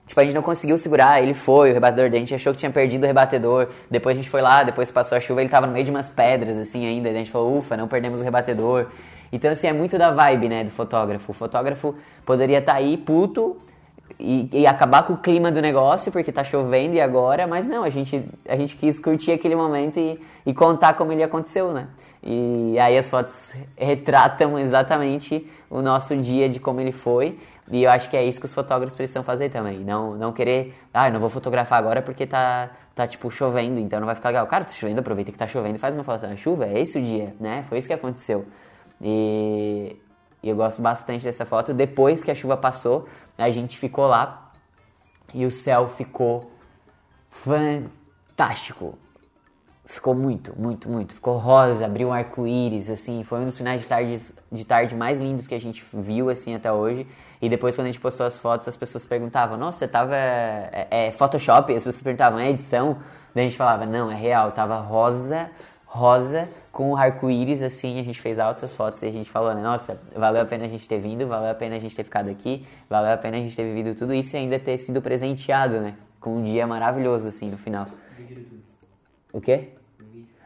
tipo, a gente não conseguiu segurar, ele foi, o rebatedor, a gente achou que tinha perdido o rebatedor, depois a gente foi lá, depois passou a chuva, ele estava no meio de umas pedras, assim, ainda, a gente falou, ufa, não perdemos o rebatedor. Então, assim, é muito da vibe, né, do fotógrafo. O fotógrafo poderia estar tá aí puto e, e, acabar com o clima do negócio porque tá chovendo e agora, mas não, a gente, a gente quis curtir aquele momento e, e contar como ele aconteceu, né? E aí as fotos retratam exatamente o nosso dia de como ele foi. E eu acho que é isso que os fotógrafos precisam fazer também. Não, não querer, ah, não vou fotografar agora porque tá, tá tipo chovendo, então não vai ficar legal. Cara, tá chovendo, aproveita que tá chovendo faz uma foto na chuva. É esse o dia, né? Foi isso que aconteceu. E, eu gosto bastante dessa foto. Depois que a chuva passou, a gente ficou lá e o céu ficou fantástico. Ficou muito, muito, muito. Ficou rosa, abriu um arco-íris, assim. Foi um dos finais de tarde, de tarde mais lindos que a gente viu, assim, até hoje. E depois, quando a gente postou as fotos, as pessoas perguntavam: Nossa, você tava. É, é Photoshop? E as pessoas perguntavam: É edição? Daí a gente falava: Não, é real. Tava rosa, rosa, com arco-íris, assim, a gente fez altas fotos e a gente falou, né, nossa, valeu a pena a gente ter vindo, valeu a pena a gente ter ficado aqui, valeu a pena a gente ter vivido tudo isso e ainda ter sido presenteado, né, com um dia maravilhoso, assim, no final. O quê?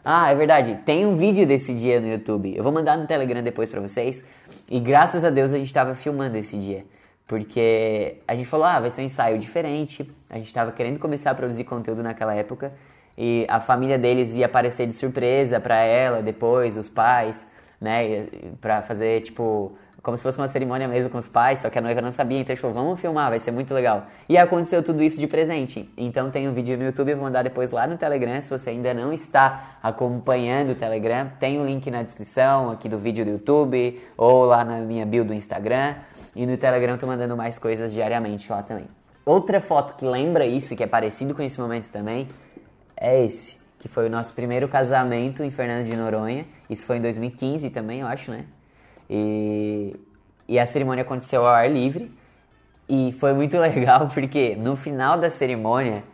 Ah, é verdade, tem um vídeo desse dia no YouTube, eu vou mandar no Telegram depois pra vocês, e graças a Deus a gente tava filmando esse dia. Porque a gente falou, ah, vai ser um ensaio diferente. A gente estava querendo começar a produzir conteúdo naquela época e a família deles ia aparecer de surpresa para ela depois, os pais, né, para fazer tipo como se fosse uma cerimônia mesmo com os pais, só que a noiva não sabia, então a gente falou, vamos filmar, vai ser muito legal. E aconteceu tudo isso de presente. Então tem um vídeo no YouTube, vou mandar depois lá no Telegram, se você ainda não está acompanhando o Telegram, tem o um link na descrição aqui do vídeo do YouTube, ou lá na minha bio do Instagram, e no Telegram eu tô mandando mais coisas diariamente lá também. Outra foto que lembra isso, que é parecido com esse momento também, é esse, que foi o nosso primeiro casamento em Fernando de Noronha. Isso foi em 2015 também, eu acho, né? E, e a cerimônia aconteceu ao ar livre. E foi muito legal porque no final da cerimônia,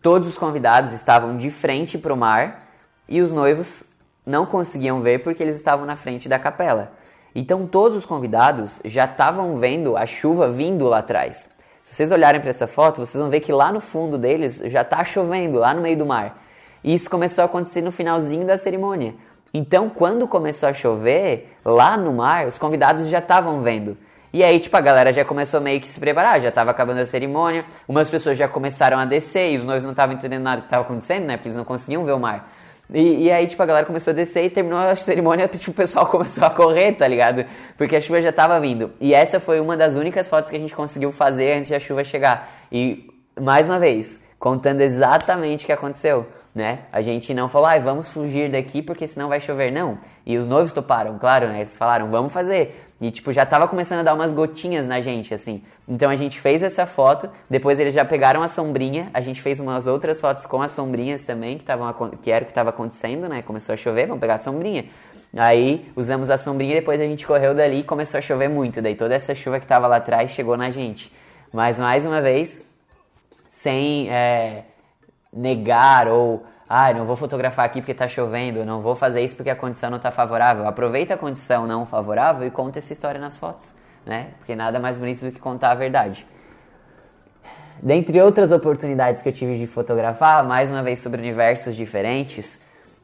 todos os convidados estavam de frente para o mar e os noivos não conseguiam ver porque eles estavam na frente da capela. Então todos os convidados já estavam vendo a chuva vindo lá atrás. Se vocês olharem para essa foto, vocês vão ver que lá no fundo deles já está chovendo, lá no meio do mar. E isso começou a acontecer no finalzinho da cerimônia. Então, quando começou a chover, lá no mar, os convidados já estavam vendo. E aí, tipo, a galera já começou meio que se preparar, já estava acabando a cerimônia, umas pessoas já começaram a descer e os noivos não estavam entendendo nada que estava acontecendo, né? Porque eles não conseguiam ver o mar. E, e, aí, tipo, a galera começou a descer e terminou a cerimônia, tipo, o pessoal começou a correr, tá ligado? Porque a chuva já tava vindo. E essa foi uma das únicas fotos que a gente conseguiu fazer antes da chuva chegar. E, mais uma vez, contando exatamente o que aconteceu, né? A gente não falou, ah, vamos fugir daqui porque senão vai chover, não. E os noivos toparam, claro, né? Eles falaram, vamos fazer. E, tipo, já tava começando a dar umas gotinhas na gente, assim. Então a gente fez essa foto, depois eles já pegaram a sombrinha, a gente fez umas outras fotos com as sombrinhas também, que, tavam, que era o que estava acontecendo, né? Começou a chover, vamos pegar a sombrinha. Aí usamos a sombrinha depois a gente correu dali e começou a chover muito. Daí toda essa chuva que estava lá atrás chegou na gente. Mas mais uma vez, sem é, negar ou ah, não vou fotografar aqui porque está chovendo, não vou fazer isso porque a condição não está favorável. Aproveita a condição não favorável e conta essa história nas fotos, né? Porque nada mais bonito do que contar a verdade. Dentre outras oportunidades que eu tive de fotografar, mais uma vez sobre universos diferentes,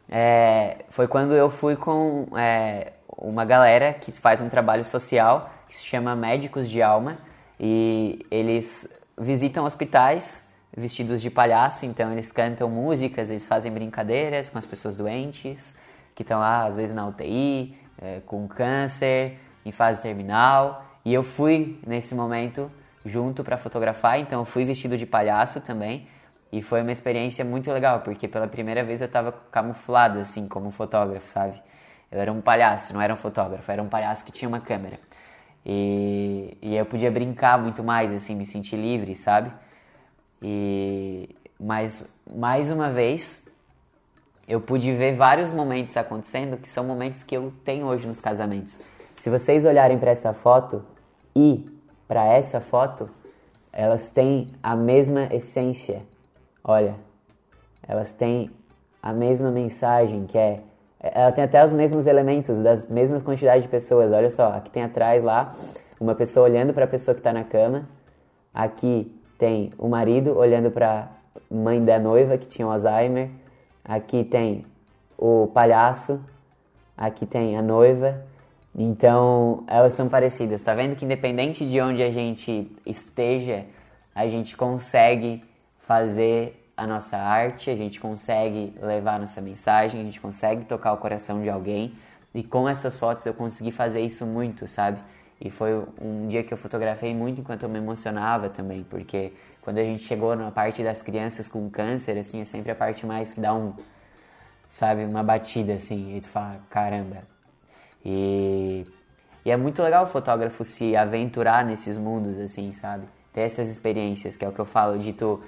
é, foi quando eu fui com é, uma galera que faz um trabalho social que se chama Médicos de Alma e eles visitam hospitais vestidos de palhaço, então eles cantam músicas, eles fazem brincadeiras com as pessoas doentes, que estão lá às vezes na UTI, é, com câncer, em fase terminal. E eu fui nesse momento junto para fotografar, então eu fui vestido de palhaço também. E foi uma experiência muito legal, porque pela primeira vez eu estava camuflado assim como fotógrafo, sabe? Eu era um palhaço, não era um fotógrafo, era um palhaço que tinha uma câmera. E, e eu podia brincar muito mais, assim, me sentir livre, sabe? E mas mais uma vez eu pude ver vários momentos acontecendo que são momentos que eu tenho hoje nos casamentos. Se vocês olharem para essa foto e para essa foto, elas têm a mesma essência. Olha, elas têm a mesma mensagem, que é ela tem até os mesmos elementos, das mesmas quantidades de pessoas. Olha só, aqui tem atrás lá uma pessoa olhando para a pessoa que está na cama. Aqui tem o marido olhando para mãe da noiva que tinha Alzheimer. Aqui tem o palhaço. Aqui tem a noiva. Então, elas são parecidas. Tá vendo que independente de onde a gente esteja, a gente consegue fazer a nossa arte, a gente consegue levar a nossa mensagem, a gente consegue tocar o coração de alguém. E com essas fotos eu consegui fazer isso muito, sabe? E foi um dia que eu fotografei muito enquanto eu me emocionava também, porque quando a gente chegou na parte das crianças com câncer, assim, é sempre a parte mais que dá um, sabe, uma batida assim, e tu fala, caramba. E, e é muito legal o fotógrafo se aventurar nesses mundos, assim, sabe? Ter essas experiências, que é o que eu falo de tu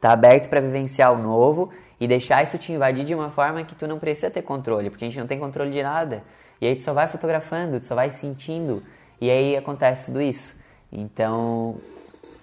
tá aberto para vivenciar o novo e deixar isso te invadir de uma forma que tu não precisa ter controle, porque a gente não tem controle de nada. E aí tu só vai fotografando, tu só vai sentindo, e aí acontece tudo isso. Então,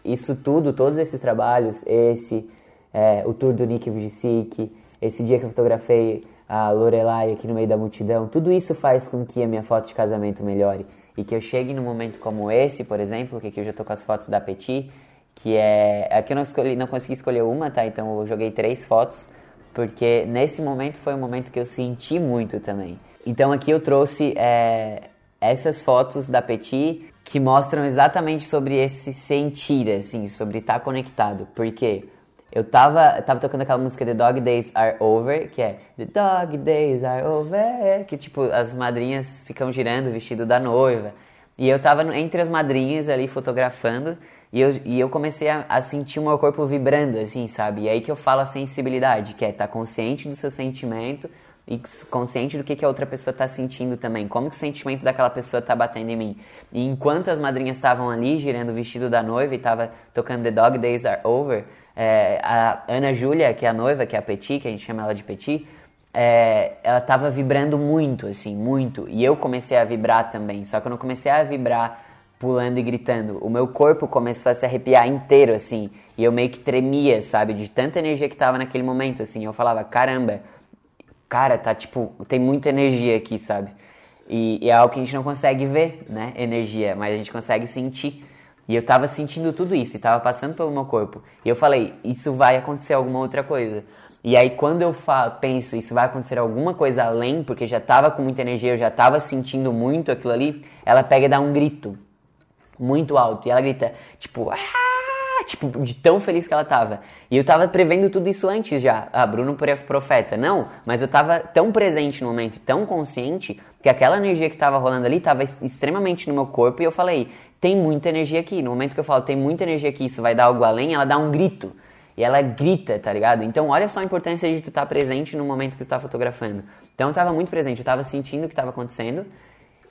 isso tudo, todos esses trabalhos, esse, é, o tour do Nick Vujicic, esse dia que eu fotografei a Lorelai aqui no meio da multidão, tudo isso faz com que a minha foto de casamento melhore. E que eu chegue num momento como esse, por exemplo, que aqui eu já tô com as fotos da Petit, que é. Aqui eu não, escolhi, não consegui escolher uma, tá? Então eu joguei três fotos, porque nesse momento foi um momento que eu senti muito também. Então aqui eu trouxe é, essas fotos da Petit que mostram exatamente sobre esse sentir, assim, sobre estar tá conectado. Porque eu tava, tava tocando aquela música The Dog Days Are Over, que é The Dog Days Are Over, que tipo, as madrinhas ficam girando o vestido da noiva. E eu tava entre as madrinhas ali fotografando e eu, e eu comecei a, a, sentir o meu corpo vibrando, assim, sabe? E aí que eu falo a sensibilidade, que é estar tá consciente do seu sentimento e consciente do que, que a outra pessoa está sentindo também. Como que o sentimento daquela pessoa está batendo em mim. E enquanto as madrinhas estavam ali, girando o vestido da noiva e tava tocando The Dog Days Are Over, é, a Ana Júlia, que é a noiva, que é a Petit, que a gente chama ela de Petit, é, ela estava vibrando muito, assim, muito. E eu comecei a vibrar também. Só que eu não comecei a vibrar pulando e gritando. O meu corpo começou a se arrepiar inteiro, assim. E eu meio que tremia, sabe? De tanta energia que tava naquele momento, assim. Eu falava, caramba, cara, tá tipo, tem muita energia aqui, sabe? E, e é algo que a gente não consegue ver, né? Energia, mas a gente consegue sentir. E eu tava sentindo tudo isso, e tava passando pelo meu corpo. E eu falei, isso vai acontecer alguma outra coisa. E aí quando eu falo, penso, isso vai acontecer alguma coisa além, porque já tava com muita energia, eu já tava sentindo muito aquilo ali, ela pega e dá um grito muito alto. E ela grita, tipo, ah! tipo, de tão feliz que ela tava. E eu tava prevendo tudo isso antes já. Ah, Bruno profeta. Não, mas eu tava tão presente no momento, tão consciente, que aquela energia que tava rolando ali tava extremamente no meu corpo e eu falei, tem muita energia aqui. No momento que eu falo, tem muita energia aqui, isso vai dar algo além, ela dá um grito. E ela grita, tá ligado? Então olha só a importância de tu estar tá presente no momento que tu tá fotografando. Então eu tava muito presente, eu tava sentindo o que tava acontecendo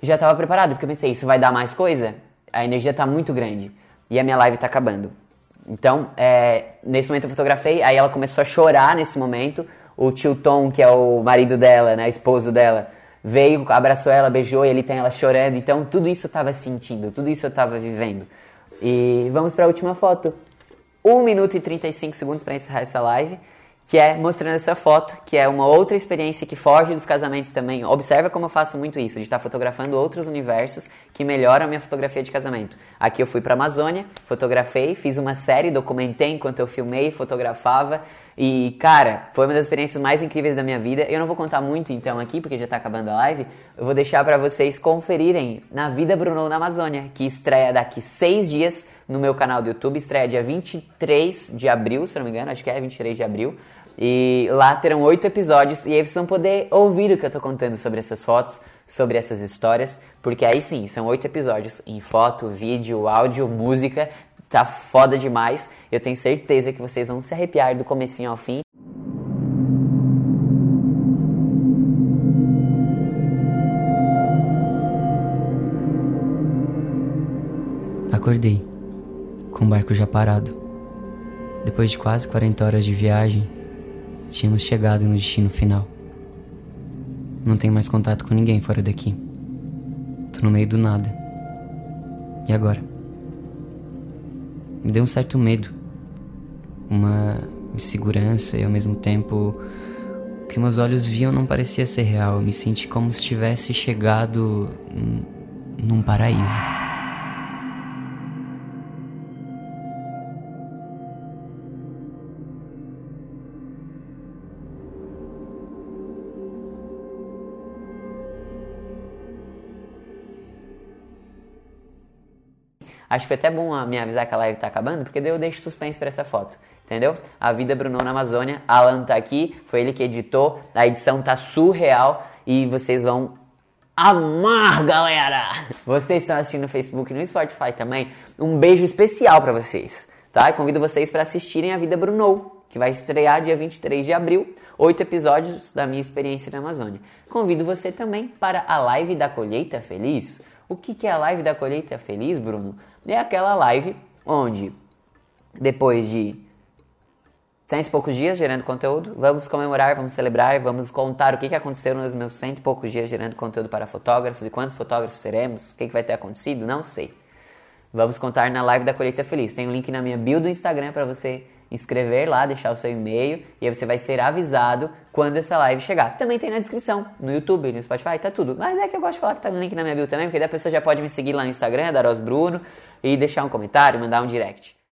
já tava preparado, porque eu pensei, isso vai dar mais coisa? a energia está muito grande e a minha live está acabando. Então, é, nesse momento eu fotografei, aí ela começou a chorar nesse momento. O tio Tom, que é o marido dela, né, esposo dela, veio, abraçou ela, beijou e ele tem ela chorando. Então, tudo isso eu estava sentindo, tudo isso eu estava vivendo. E vamos para a última foto. 1 minuto e 35 segundos para encerrar essa live que é mostrando essa foto, que é uma outra experiência que foge dos casamentos também. Observa como eu faço muito isso, de estar fotografando outros universos que melhoram a minha fotografia de casamento. Aqui eu fui para Amazônia, fotografei, fiz uma série, documentei enquanto eu filmei, fotografava. E, cara, foi uma das experiências mais incríveis da minha vida. Eu não vou contar muito então aqui, porque já está acabando a live. Eu vou deixar para vocês conferirem na Vida Bruno na Amazônia, que estreia daqui seis dias no meu canal do YouTube. Estreia dia 23 de abril, se não me engano, acho que é 23 de abril. E lá terão oito episódios e aí vocês vão poder ouvir o que eu tô contando sobre essas fotos, sobre essas histórias, porque aí sim, são oito episódios em foto, vídeo, áudio, música, tá foda demais. Eu tenho certeza que vocês vão se arrepiar do comecinho ao fim. Acordei, com o barco já parado. Depois de quase 40 horas de viagem, Tínhamos chegado no destino final. Não tenho mais contato com ninguém fora daqui. Tô no meio do nada. E agora? Me deu um certo medo, uma insegurança e ao mesmo tempo o que meus olhos viam não parecia ser real. Eu me senti como se tivesse chegado num paraíso. Acho que foi até bom me avisar que a live tá acabando, porque daí eu deixo suspense para essa foto. Entendeu? A vida Bruno na Amazônia. Alan tá aqui, foi ele que editou. A edição tá surreal e vocês vão amar, galera! Vocês estão assistindo no Facebook e no Spotify também. Um beijo especial para vocês, tá? Convido vocês para assistirem a Vida Bruno, que vai estrear dia 23 de abril, oito episódios da minha experiência na Amazônia. Convido você também para a live da colheita feliz. O que, que é a live da colheita feliz, Bruno? É aquela live onde, depois de cento e poucos dias gerando conteúdo, vamos comemorar, vamos celebrar, vamos contar o que, que aconteceu nos meus cento e poucos dias gerando conteúdo para fotógrafos e quantos fotógrafos seremos, o que, que vai ter acontecido, não sei. Vamos contar na live da Colheita Feliz. Tem um link na minha bio do Instagram para você inscrever lá, deixar o seu e-mail e aí você vai ser avisado quando essa live chegar. Também tem na descrição, no YouTube, no Spotify, tá tudo. Mas é que eu gosto de falar que tá no link na minha bio também, porque daí a pessoa já pode me seguir lá no Instagram, Daros Bruno, e deixar um comentário, mandar um direct.